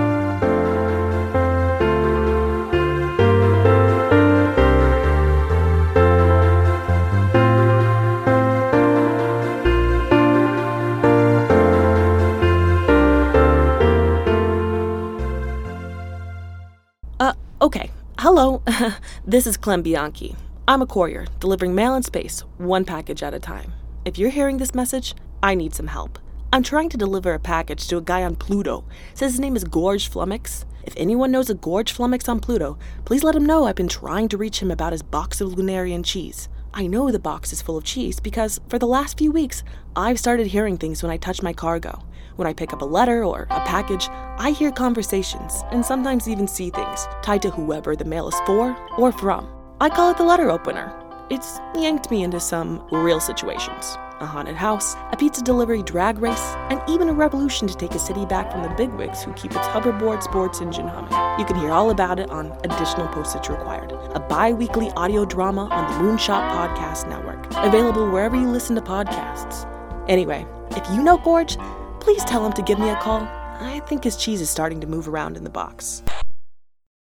Uh, okay. Hello. this is Clem Bianchi. I'm a courier, delivering mail in space, one package at a time. If you're hearing this message, I need some help. I'm trying to deliver a package to a guy on Pluto. Says his name is Gorge Flummox. If anyone knows a Gorge Flummox on Pluto, please let him know I've been trying to reach him about his box of Lunarian cheese. I know the box is full of cheese because for the last few weeks, I've started hearing things when I touch my cargo. When I pick up a letter or a package, I hear conversations and sometimes even see things tied to whoever the mail is for or from. I call it the letter opener. It's yanked me into some real situations a haunted house, a pizza delivery drag race, and even a revolution to take a city back from the bigwigs who keep its hoverboard sports engine humming. You can hear all about it on Additional Postage Required, a bi weekly audio drama on the Moonshot Podcast Network, available wherever you listen to podcasts. Anyway, if you know Gorge, please tell him to give me a call. I think his cheese is starting to move around in the box.